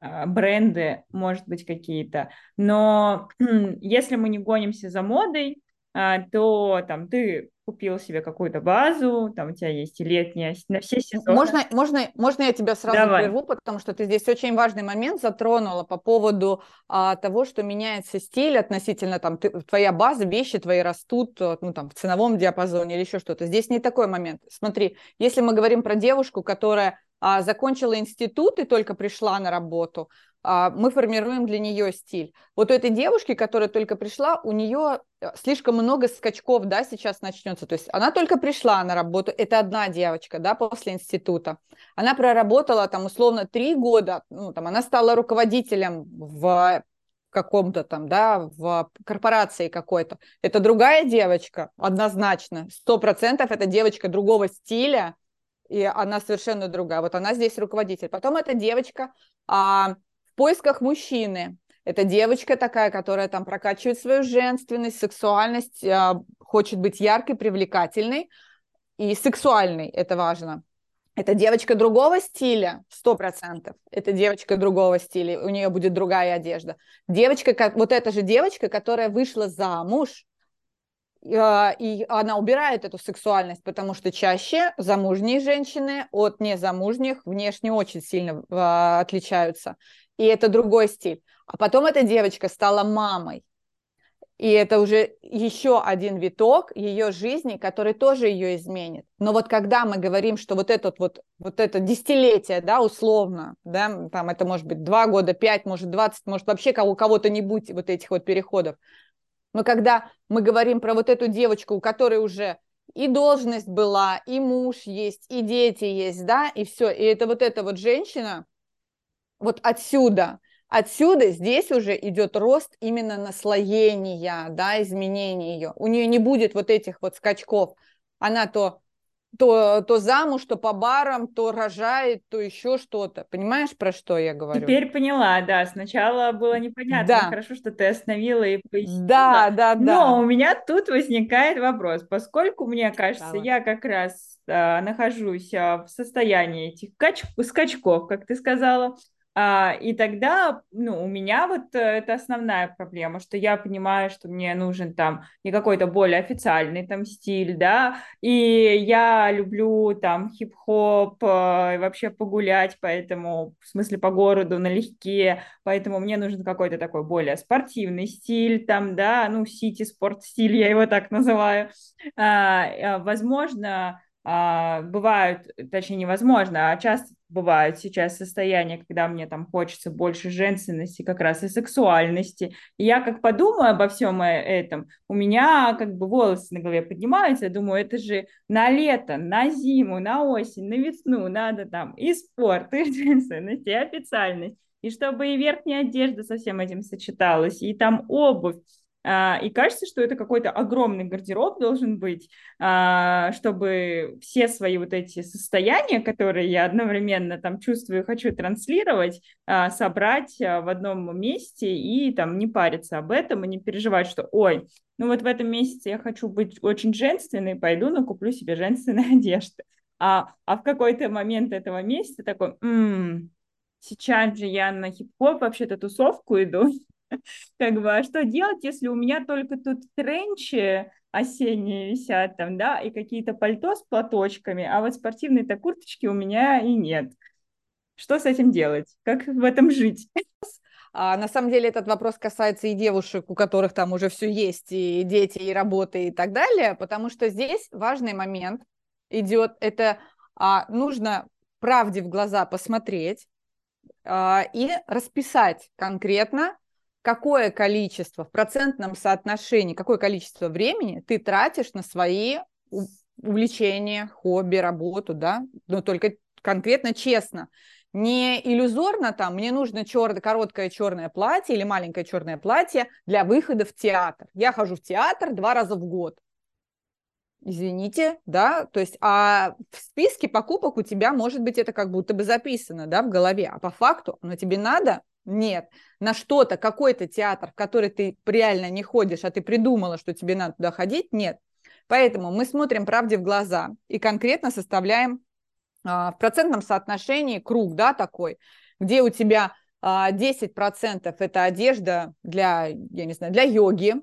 а, бренды, может быть, какие-то. Но если мы не гонимся за модой, то там ты купил себе какую-то базу, там у тебя есть и летняя, на все сезоны. Можно, можно, можно я тебя сразу Давай. прерву, потому что ты здесь очень важный момент затронула по поводу а, того, что меняется стиль относительно там ты, твоя база, вещи твои растут э, ну, там, в ценовом диапазоне или еще что-то. Здесь не такой момент. Смотри, если мы говорим про девушку, которая а, закончила институт и только пришла на работу, а, мы формируем для нее стиль. Вот у этой девушки, которая только пришла, у нее э, слишком много скачков, да, сейчас начнется. То есть она только пришла на работу, это одна девочка, да, после института. Она проработала там условно три года, ну, там, она стала руководителем в каком-то там, да, в корпорации какой-то. Это другая девочка, однозначно. Сто процентов это девочка другого стиля, и она совершенно другая. Вот она здесь руководитель. Потом эта девочка а, поисках мужчины. Это девочка такая, которая там прокачивает свою женственность, сексуальность, а, хочет быть яркой, привлекательной и сексуальной, это важно. Это девочка другого стиля, сто процентов. Это девочка другого стиля, у нее будет другая одежда. Девочка, вот эта же девочка, которая вышла замуж, и она убирает эту сексуальность, потому что чаще замужние женщины от незамужних внешне очень сильно а, отличаются. И это другой стиль. А потом эта девочка стала мамой. И это уже еще один виток ее жизни, который тоже ее изменит. Но вот когда мы говорим, что вот этот вот, вот это десятилетие, да, условно, да, там это может быть два года, пять, может двадцать, может вообще у кого-то не быть вот этих вот переходов, но когда мы говорим про вот эту девочку, у которой уже и должность была, и муж есть, и дети есть, да, и все, и это вот эта вот женщина, вот отсюда, отсюда здесь уже идет рост именно наслоения, да, изменения ее. У нее не будет вот этих вот скачков. Она то то, то замуж, то по барам, то рожает, то еще что-то. Понимаешь, про что я говорю? Теперь поняла, да. Сначала было непонятно. Да. Хорошо, что ты остановила и пояснила. Да, да, да. Но у меня тут возникает вопрос. Поскольку, мне кажется, Давай. я как раз а, нахожусь а, в состоянии этих кач... скачков, как ты сказала, и тогда, ну, у меня вот э, это основная проблема, что я понимаю, что мне нужен там не какой-то более официальный там стиль, да, и я люблю там хип-хоп, э, вообще погулять, поэтому, в смысле, по городу налегке, поэтому мне нужен какой-то такой более спортивный стиль, там, да, ну, сити-спорт-стиль, я его так называю. А, а возможно, а, бывают, точнее невозможно, а часто бывают сейчас состояния, когда мне там хочется больше женственности, как раз и сексуальности. И я как подумаю обо всем э, этом, у меня как бы волосы на голове поднимаются, я думаю, это же на лето, на зиму, на осень, на весну надо там и спорт, и женственность, и официальность. И чтобы и верхняя одежда со всем этим сочеталась, и там обувь, а, и кажется, что это какой-то огромный гардероб должен быть, а, чтобы все свои вот эти состояния, которые я одновременно там чувствую и хочу транслировать, а, собрать в одном месте и там не париться об этом и не переживать, что ой, ну вот в этом месяце я хочу быть очень женственной, пойду накуплю себе женственной одежды. А, а в какой-то момент этого месяца такой, м-м, сейчас же я на хип-хоп вообще-то тусовку иду, Как бы, а что делать, если у меня только тут тренчи осенние висят там, да, и какие-то пальто с платочками, а вот спортивной-то курточки у меня и нет. Что с этим делать? Как в этом жить? А, на самом деле этот вопрос касается и девушек, у которых там уже все есть, и дети, и работы, и так далее, потому что здесь важный момент идет, это а, нужно правде в глаза посмотреть а, и расписать конкретно, какое количество в процентном соотношении, какое количество времени ты тратишь на свои увлечения, хобби, работу, да, но только конкретно честно. Не иллюзорно там, мне нужно чер... короткое черное платье или маленькое черное платье для выхода в театр. Я хожу в театр два раза в год. Извините, да, то есть, а в списке покупок у тебя, может быть, это как будто бы записано, да, в голове, а по факту оно тебе надо, нет. На что-то, какой-то театр, в который ты реально не ходишь, а ты придумала, что тебе надо туда ходить, нет. Поэтому мы смотрим правде в глаза и конкретно составляем а, в процентном соотношении круг, да, такой, где у тебя а, 10% это одежда для, я не знаю, для йоги,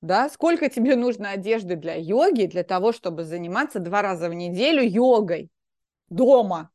да, сколько тебе нужно одежды для йоги, для того, чтобы заниматься два раза в неделю йогой дома,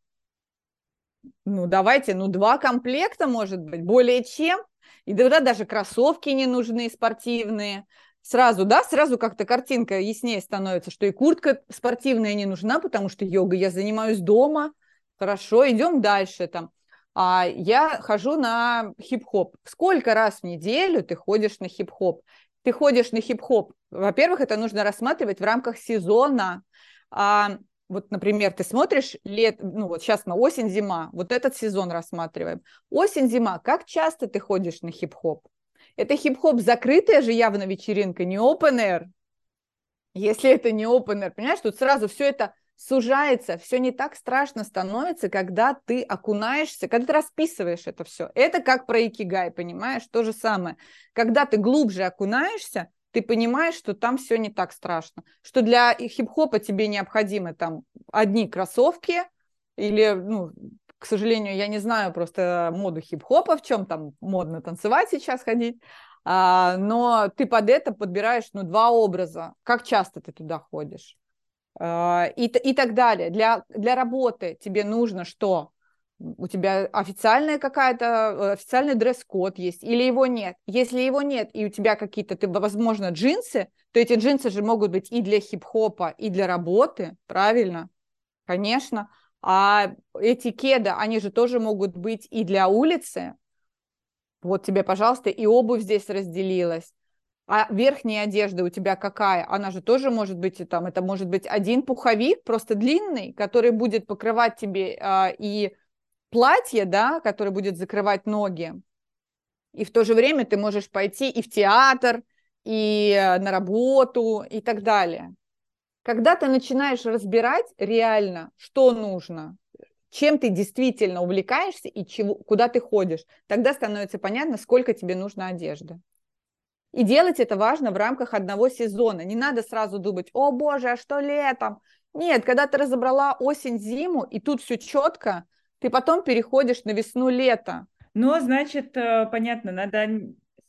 ну, давайте, ну, два комплекта, может быть, более чем. И тогда даже кроссовки не нужны спортивные. Сразу, да, сразу как-то картинка яснее становится, что и куртка спортивная не нужна, потому что йогой я занимаюсь дома. Хорошо, идем дальше там. А я хожу на хип-хоп. Сколько раз в неделю ты ходишь на хип-хоп? Ты ходишь на хип-хоп. Во-первых, это нужно рассматривать в рамках сезона. А, вот, например, ты смотришь лет, ну вот сейчас на осень-зима, вот этот сезон рассматриваем. Осень-зима, как часто ты ходишь на хип-хоп? Это хип-хоп закрытая же явно вечеринка, не open air. Если это не open air, понимаешь, тут сразу все это сужается, все не так страшно становится, когда ты окунаешься, когда ты расписываешь это все. Это как про икигай, понимаешь? То же самое. Когда ты глубже окунаешься, ты понимаешь, что там все не так страшно, что для хип-хопа тебе необходимы там одни кроссовки или, ну, к сожалению, я не знаю просто моду хип-хопа, в чем там модно танцевать сейчас ходить, а, но ты под это подбираешь, ну, два образа. Как часто ты туда ходишь? А, и, и так далее. Для, для работы тебе нужно что? У тебя официальная какая-то, э, официальный дресс-код есть, или его нет. Если его нет, и у тебя какие-то, ты, возможно, джинсы, то эти джинсы же могут быть и для хип-хопа, и для работы, правильно? Конечно. А эти кеды, они же тоже могут быть и для улицы. Вот тебе, пожалуйста, и обувь здесь разделилась. А верхняя одежда у тебя какая? Она же тоже может быть, там, это может быть один пуховик, просто длинный, который будет покрывать тебе а, и платье, да, которое будет закрывать ноги, и в то же время ты можешь пойти и в театр, и э, на работу, и так далее. Когда ты начинаешь разбирать реально, что нужно, чем ты действительно увлекаешься и чего, куда ты ходишь, тогда становится понятно, сколько тебе нужно одежды. И делать это важно в рамках одного сезона. Не надо сразу думать, о боже, а что летом? Нет, когда ты разобрала осень-зиму, и тут все четко, ты потом переходишь на весну-лето. Ну, значит, э, понятно, надо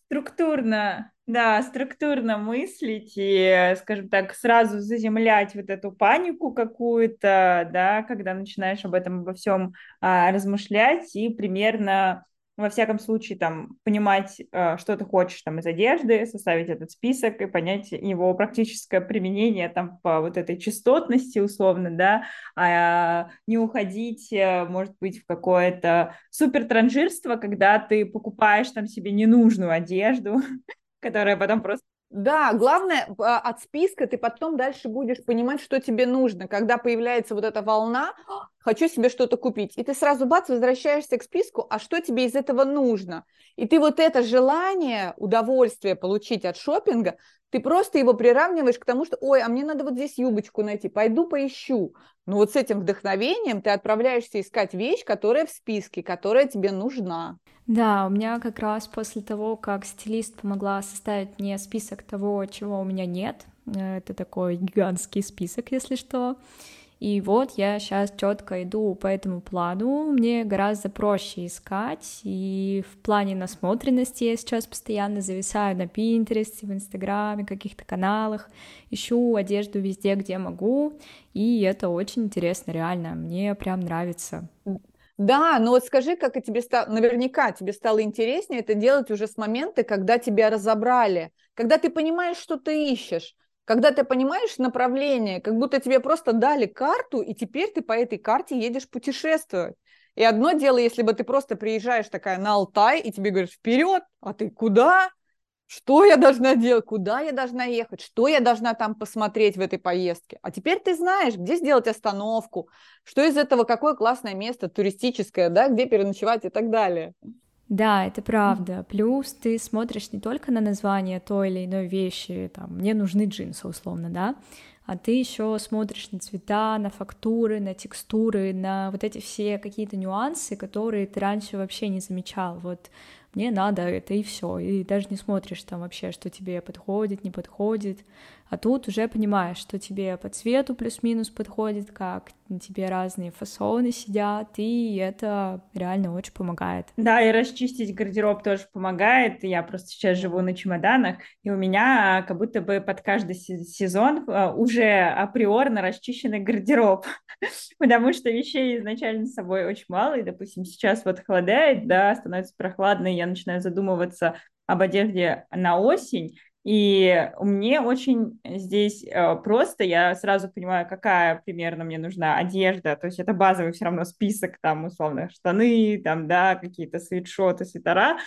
структурно, да, структурно мыслить и, скажем так, сразу заземлять вот эту панику какую-то, да, когда начинаешь об этом обо всем а, размышлять и примерно во всяком случае, там, понимать, э, что ты хочешь там из одежды, составить этот список и понять его практическое применение там по вот этой частотности условно, да, а не уходить, э, может быть, в какое-то супер транжирство, когда ты покупаешь там себе ненужную одежду, которая потом просто да, главное, а, от списка ты потом дальше будешь понимать, что тебе нужно. Когда появляется вот эта волна, хочу себе что-то купить, и ты сразу бац, возвращаешься к списку, а что тебе из этого нужно? И ты вот это желание, удовольствие получить от шопинга, ты просто его приравниваешь к тому, что, ой, а мне надо вот здесь юбочку найти, пойду поищу. Ну вот с этим вдохновением ты отправляешься искать вещь, которая в списке, которая тебе нужна. Да, у меня как раз после того, как стилист помогла составить мне список того, чего у меня нет, э, это такой гигантский список, если что, и вот я сейчас четко иду по этому плану, мне гораздо проще искать, и в плане насмотренности я сейчас постоянно зависаю на Pinterest, в Инстаграме, каких-то каналах, ищу одежду везде, где могу, и это очень интересно, реально, мне прям нравится. Да, но вот скажи, как и тебе стало, наверняка тебе стало интереснее это делать уже с момента, когда тебя разобрали, когда ты понимаешь, что ты ищешь, когда ты понимаешь направление, как будто тебе просто дали карту, и теперь ты по этой карте едешь путешествовать. И одно дело, если бы ты просто приезжаешь такая на Алтай, и тебе говорят, вперед, а ты куда? Что я должна делать? Куда я должна ехать? Что я должна там посмотреть в этой поездке? А теперь ты знаешь, где сделать остановку, что из этого, какое классное место туристическое, да, где переночевать и так далее. Да, это правда. Плюс ты смотришь не только на название той или иной вещи, там, мне нужны джинсы, условно, да, а ты еще смотришь на цвета, на фактуры, на текстуры, на вот эти все какие-то нюансы, которые ты раньше вообще не замечал. Вот мне надо это и все, и даже не смотришь там вообще, что тебе подходит, не подходит, а тут уже понимаешь, что тебе по цвету плюс-минус подходит, как тебе разные фасоны сидят, и это реально очень помогает. Да, и расчистить гардероб тоже помогает. Я просто сейчас живу на чемоданах, и у меня как будто бы под каждый сезон а, уже априорно расчищенный гардероб, потому что вещей изначально с собой очень мало, и, допустим, сейчас вот холодает, да, становится прохладно, и я начинаю задумываться об одежде на осень, и мне очень здесь э, просто, я сразу понимаю, какая примерно мне нужна одежда, то есть это базовый все равно список, там, условно, штаны, там, да, какие-то свитшоты, свитера,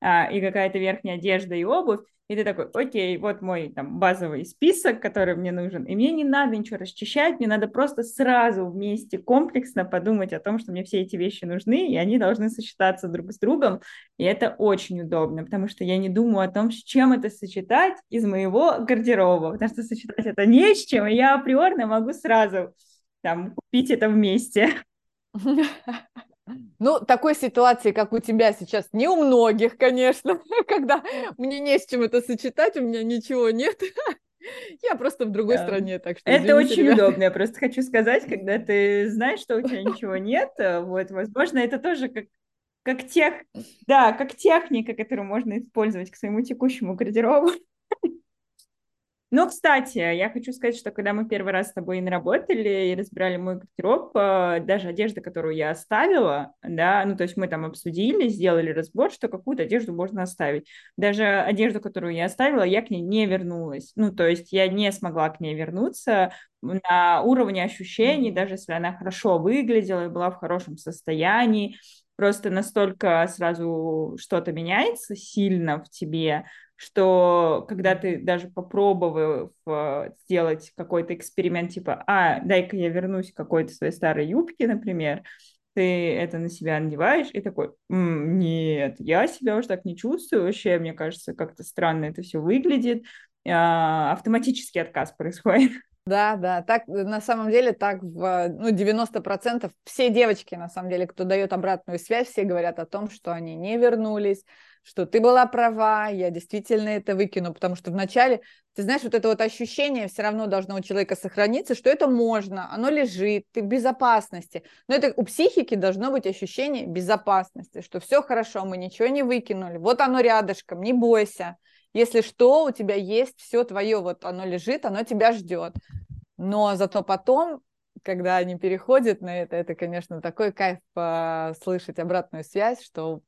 а, и какая-то верхняя одежда и обувь, и ты такой, окей, вот мой там базовый список, который мне нужен, и мне не надо ничего расчищать, мне надо просто сразу вместе комплексно подумать о том, что мне все эти вещи нужны, и они должны сочетаться друг с другом, и это очень удобно, потому что я не думаю о том, с чем это сочетать из моего гардероба, потому что сочетать это не с чем, и я априорно могу сразу там купить это вместе. Ну, такой ситуации, как у тебя сейчас, не у многих, конечно, когда мне не с чем это сочетать, у меня ничего нет. Я просто в другой да. стране, так что Это извините, очень ребята. удобно. Я просто хочу сказать, когда ты знаешь, что у тебя ничего нет, э, вот, возможно, это тоже как как тех, да, как техника, которую можно использовать к своему текущему гардеробу. Но, кстати, я хочу сказать, что когда мы первый раз с тобой наработали и разбирали мой гардероб, э, даже одежда, которую я оставила, да, ну, то есть мы там обсудили, сделали разбор, что какую-то одежду можно оставить. Даже одежду, которую я оставила, я к ней не вернулась. Ну, то есть я не смогла к ней вернуться на уровне ощущений, даже если она хорошо выглядела и была в хорошем состоянии, просто настолько сразу что-то меняется сильно в тебе, что когда ты даже попробовав э, сделать какой-то эксперимент, типа, а, дай-ка я вернусь к какой-то своей старой юбке, например, ты это на себя надеваешь и такой, М, нет, я себя уже так не чувствую, вообще, мне кажется, как-то странно это все выглядит, а, автоматический отказ происходит. Да, да, так на самом деле так в ну, 90% все девочки, на самом деле, кто дает обратную связь, все говорят о том, что они не вернулись, что ты была права, я действительно это выкину, потому что вначале, ты знаешь, вот это вот ощущение все равно должно у человека сохраниться, что это можно, оно лежит, ты в безопасности. Но это у психики должно быть ощущение безопасности, что все хорошо, мы ничего не выкинули, вот оно рядышком, не бойся. Если что, у тебя есть все твое, вот оно лежит, оно тебя ждет. Но зато потом когда они переходят на это, это, конечно, такой кайф слышать обратную связь, что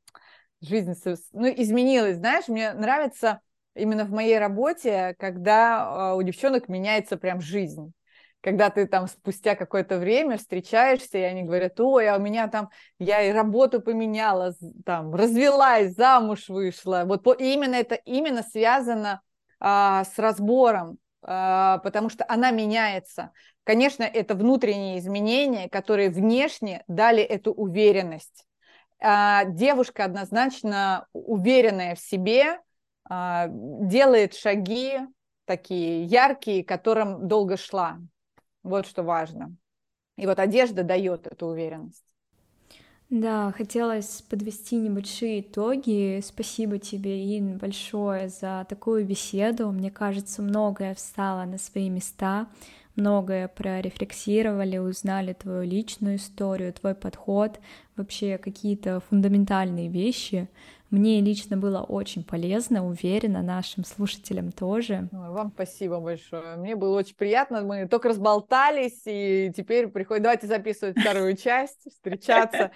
жизнь ну, изменилась. Знаешь, мне нравится именно в моей работе, когда а, у девчонок меняется прям жизнь. Когда ты там спустя какое-то время встречаешься, и они говорят, ой, а у меня там, я и работу поменяла, там, развелась, замуж вышла. Вот и именно это именно связано а, с разбором, а, потому что она меняется. Конечно, это внутренние изменения, которые внешне дали эту уверенность. А, девушка однозначно уверенная в себе, а, делает шаги такие яркие, которым долго шла. Вот что важно. И вот одежда дает эту уверенность. Да, хотелось подвести небольшие итоги. Спасибо тебе, Ин, большое за такую беседу. Мне кажется, многое встало на свои места многое прорефлексировали, узнали твою личную историю, твой подход, вообще какие-то фундаментальные вещи. Мне лично было очень полезно, уверена, нашим слушателям тоже. Вам спасибо большое. Мне было очень приятно. Мы только разболтались, и теперь приходит, давайте записывать вторую часть, встречаться.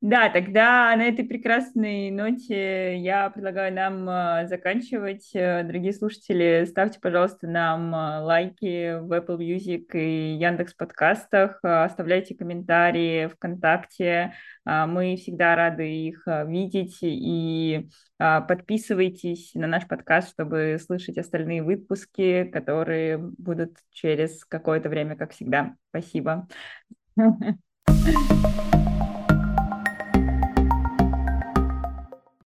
Да, тогда на этой прекрасной ноте я предлагаю нам э, заканчивать. Э, дорогие слушатели, ставьте, пожалуйста, нам э, лайки в Apple Music и Яндекс подкастах, оставляйте комментарии ВКонтакте. Мы всегда рады их видеть и подписывайтесь на наш подкаст, чтобы слышать остальные выпуски, которые будут через какое-то время, как всегда. Спасибо.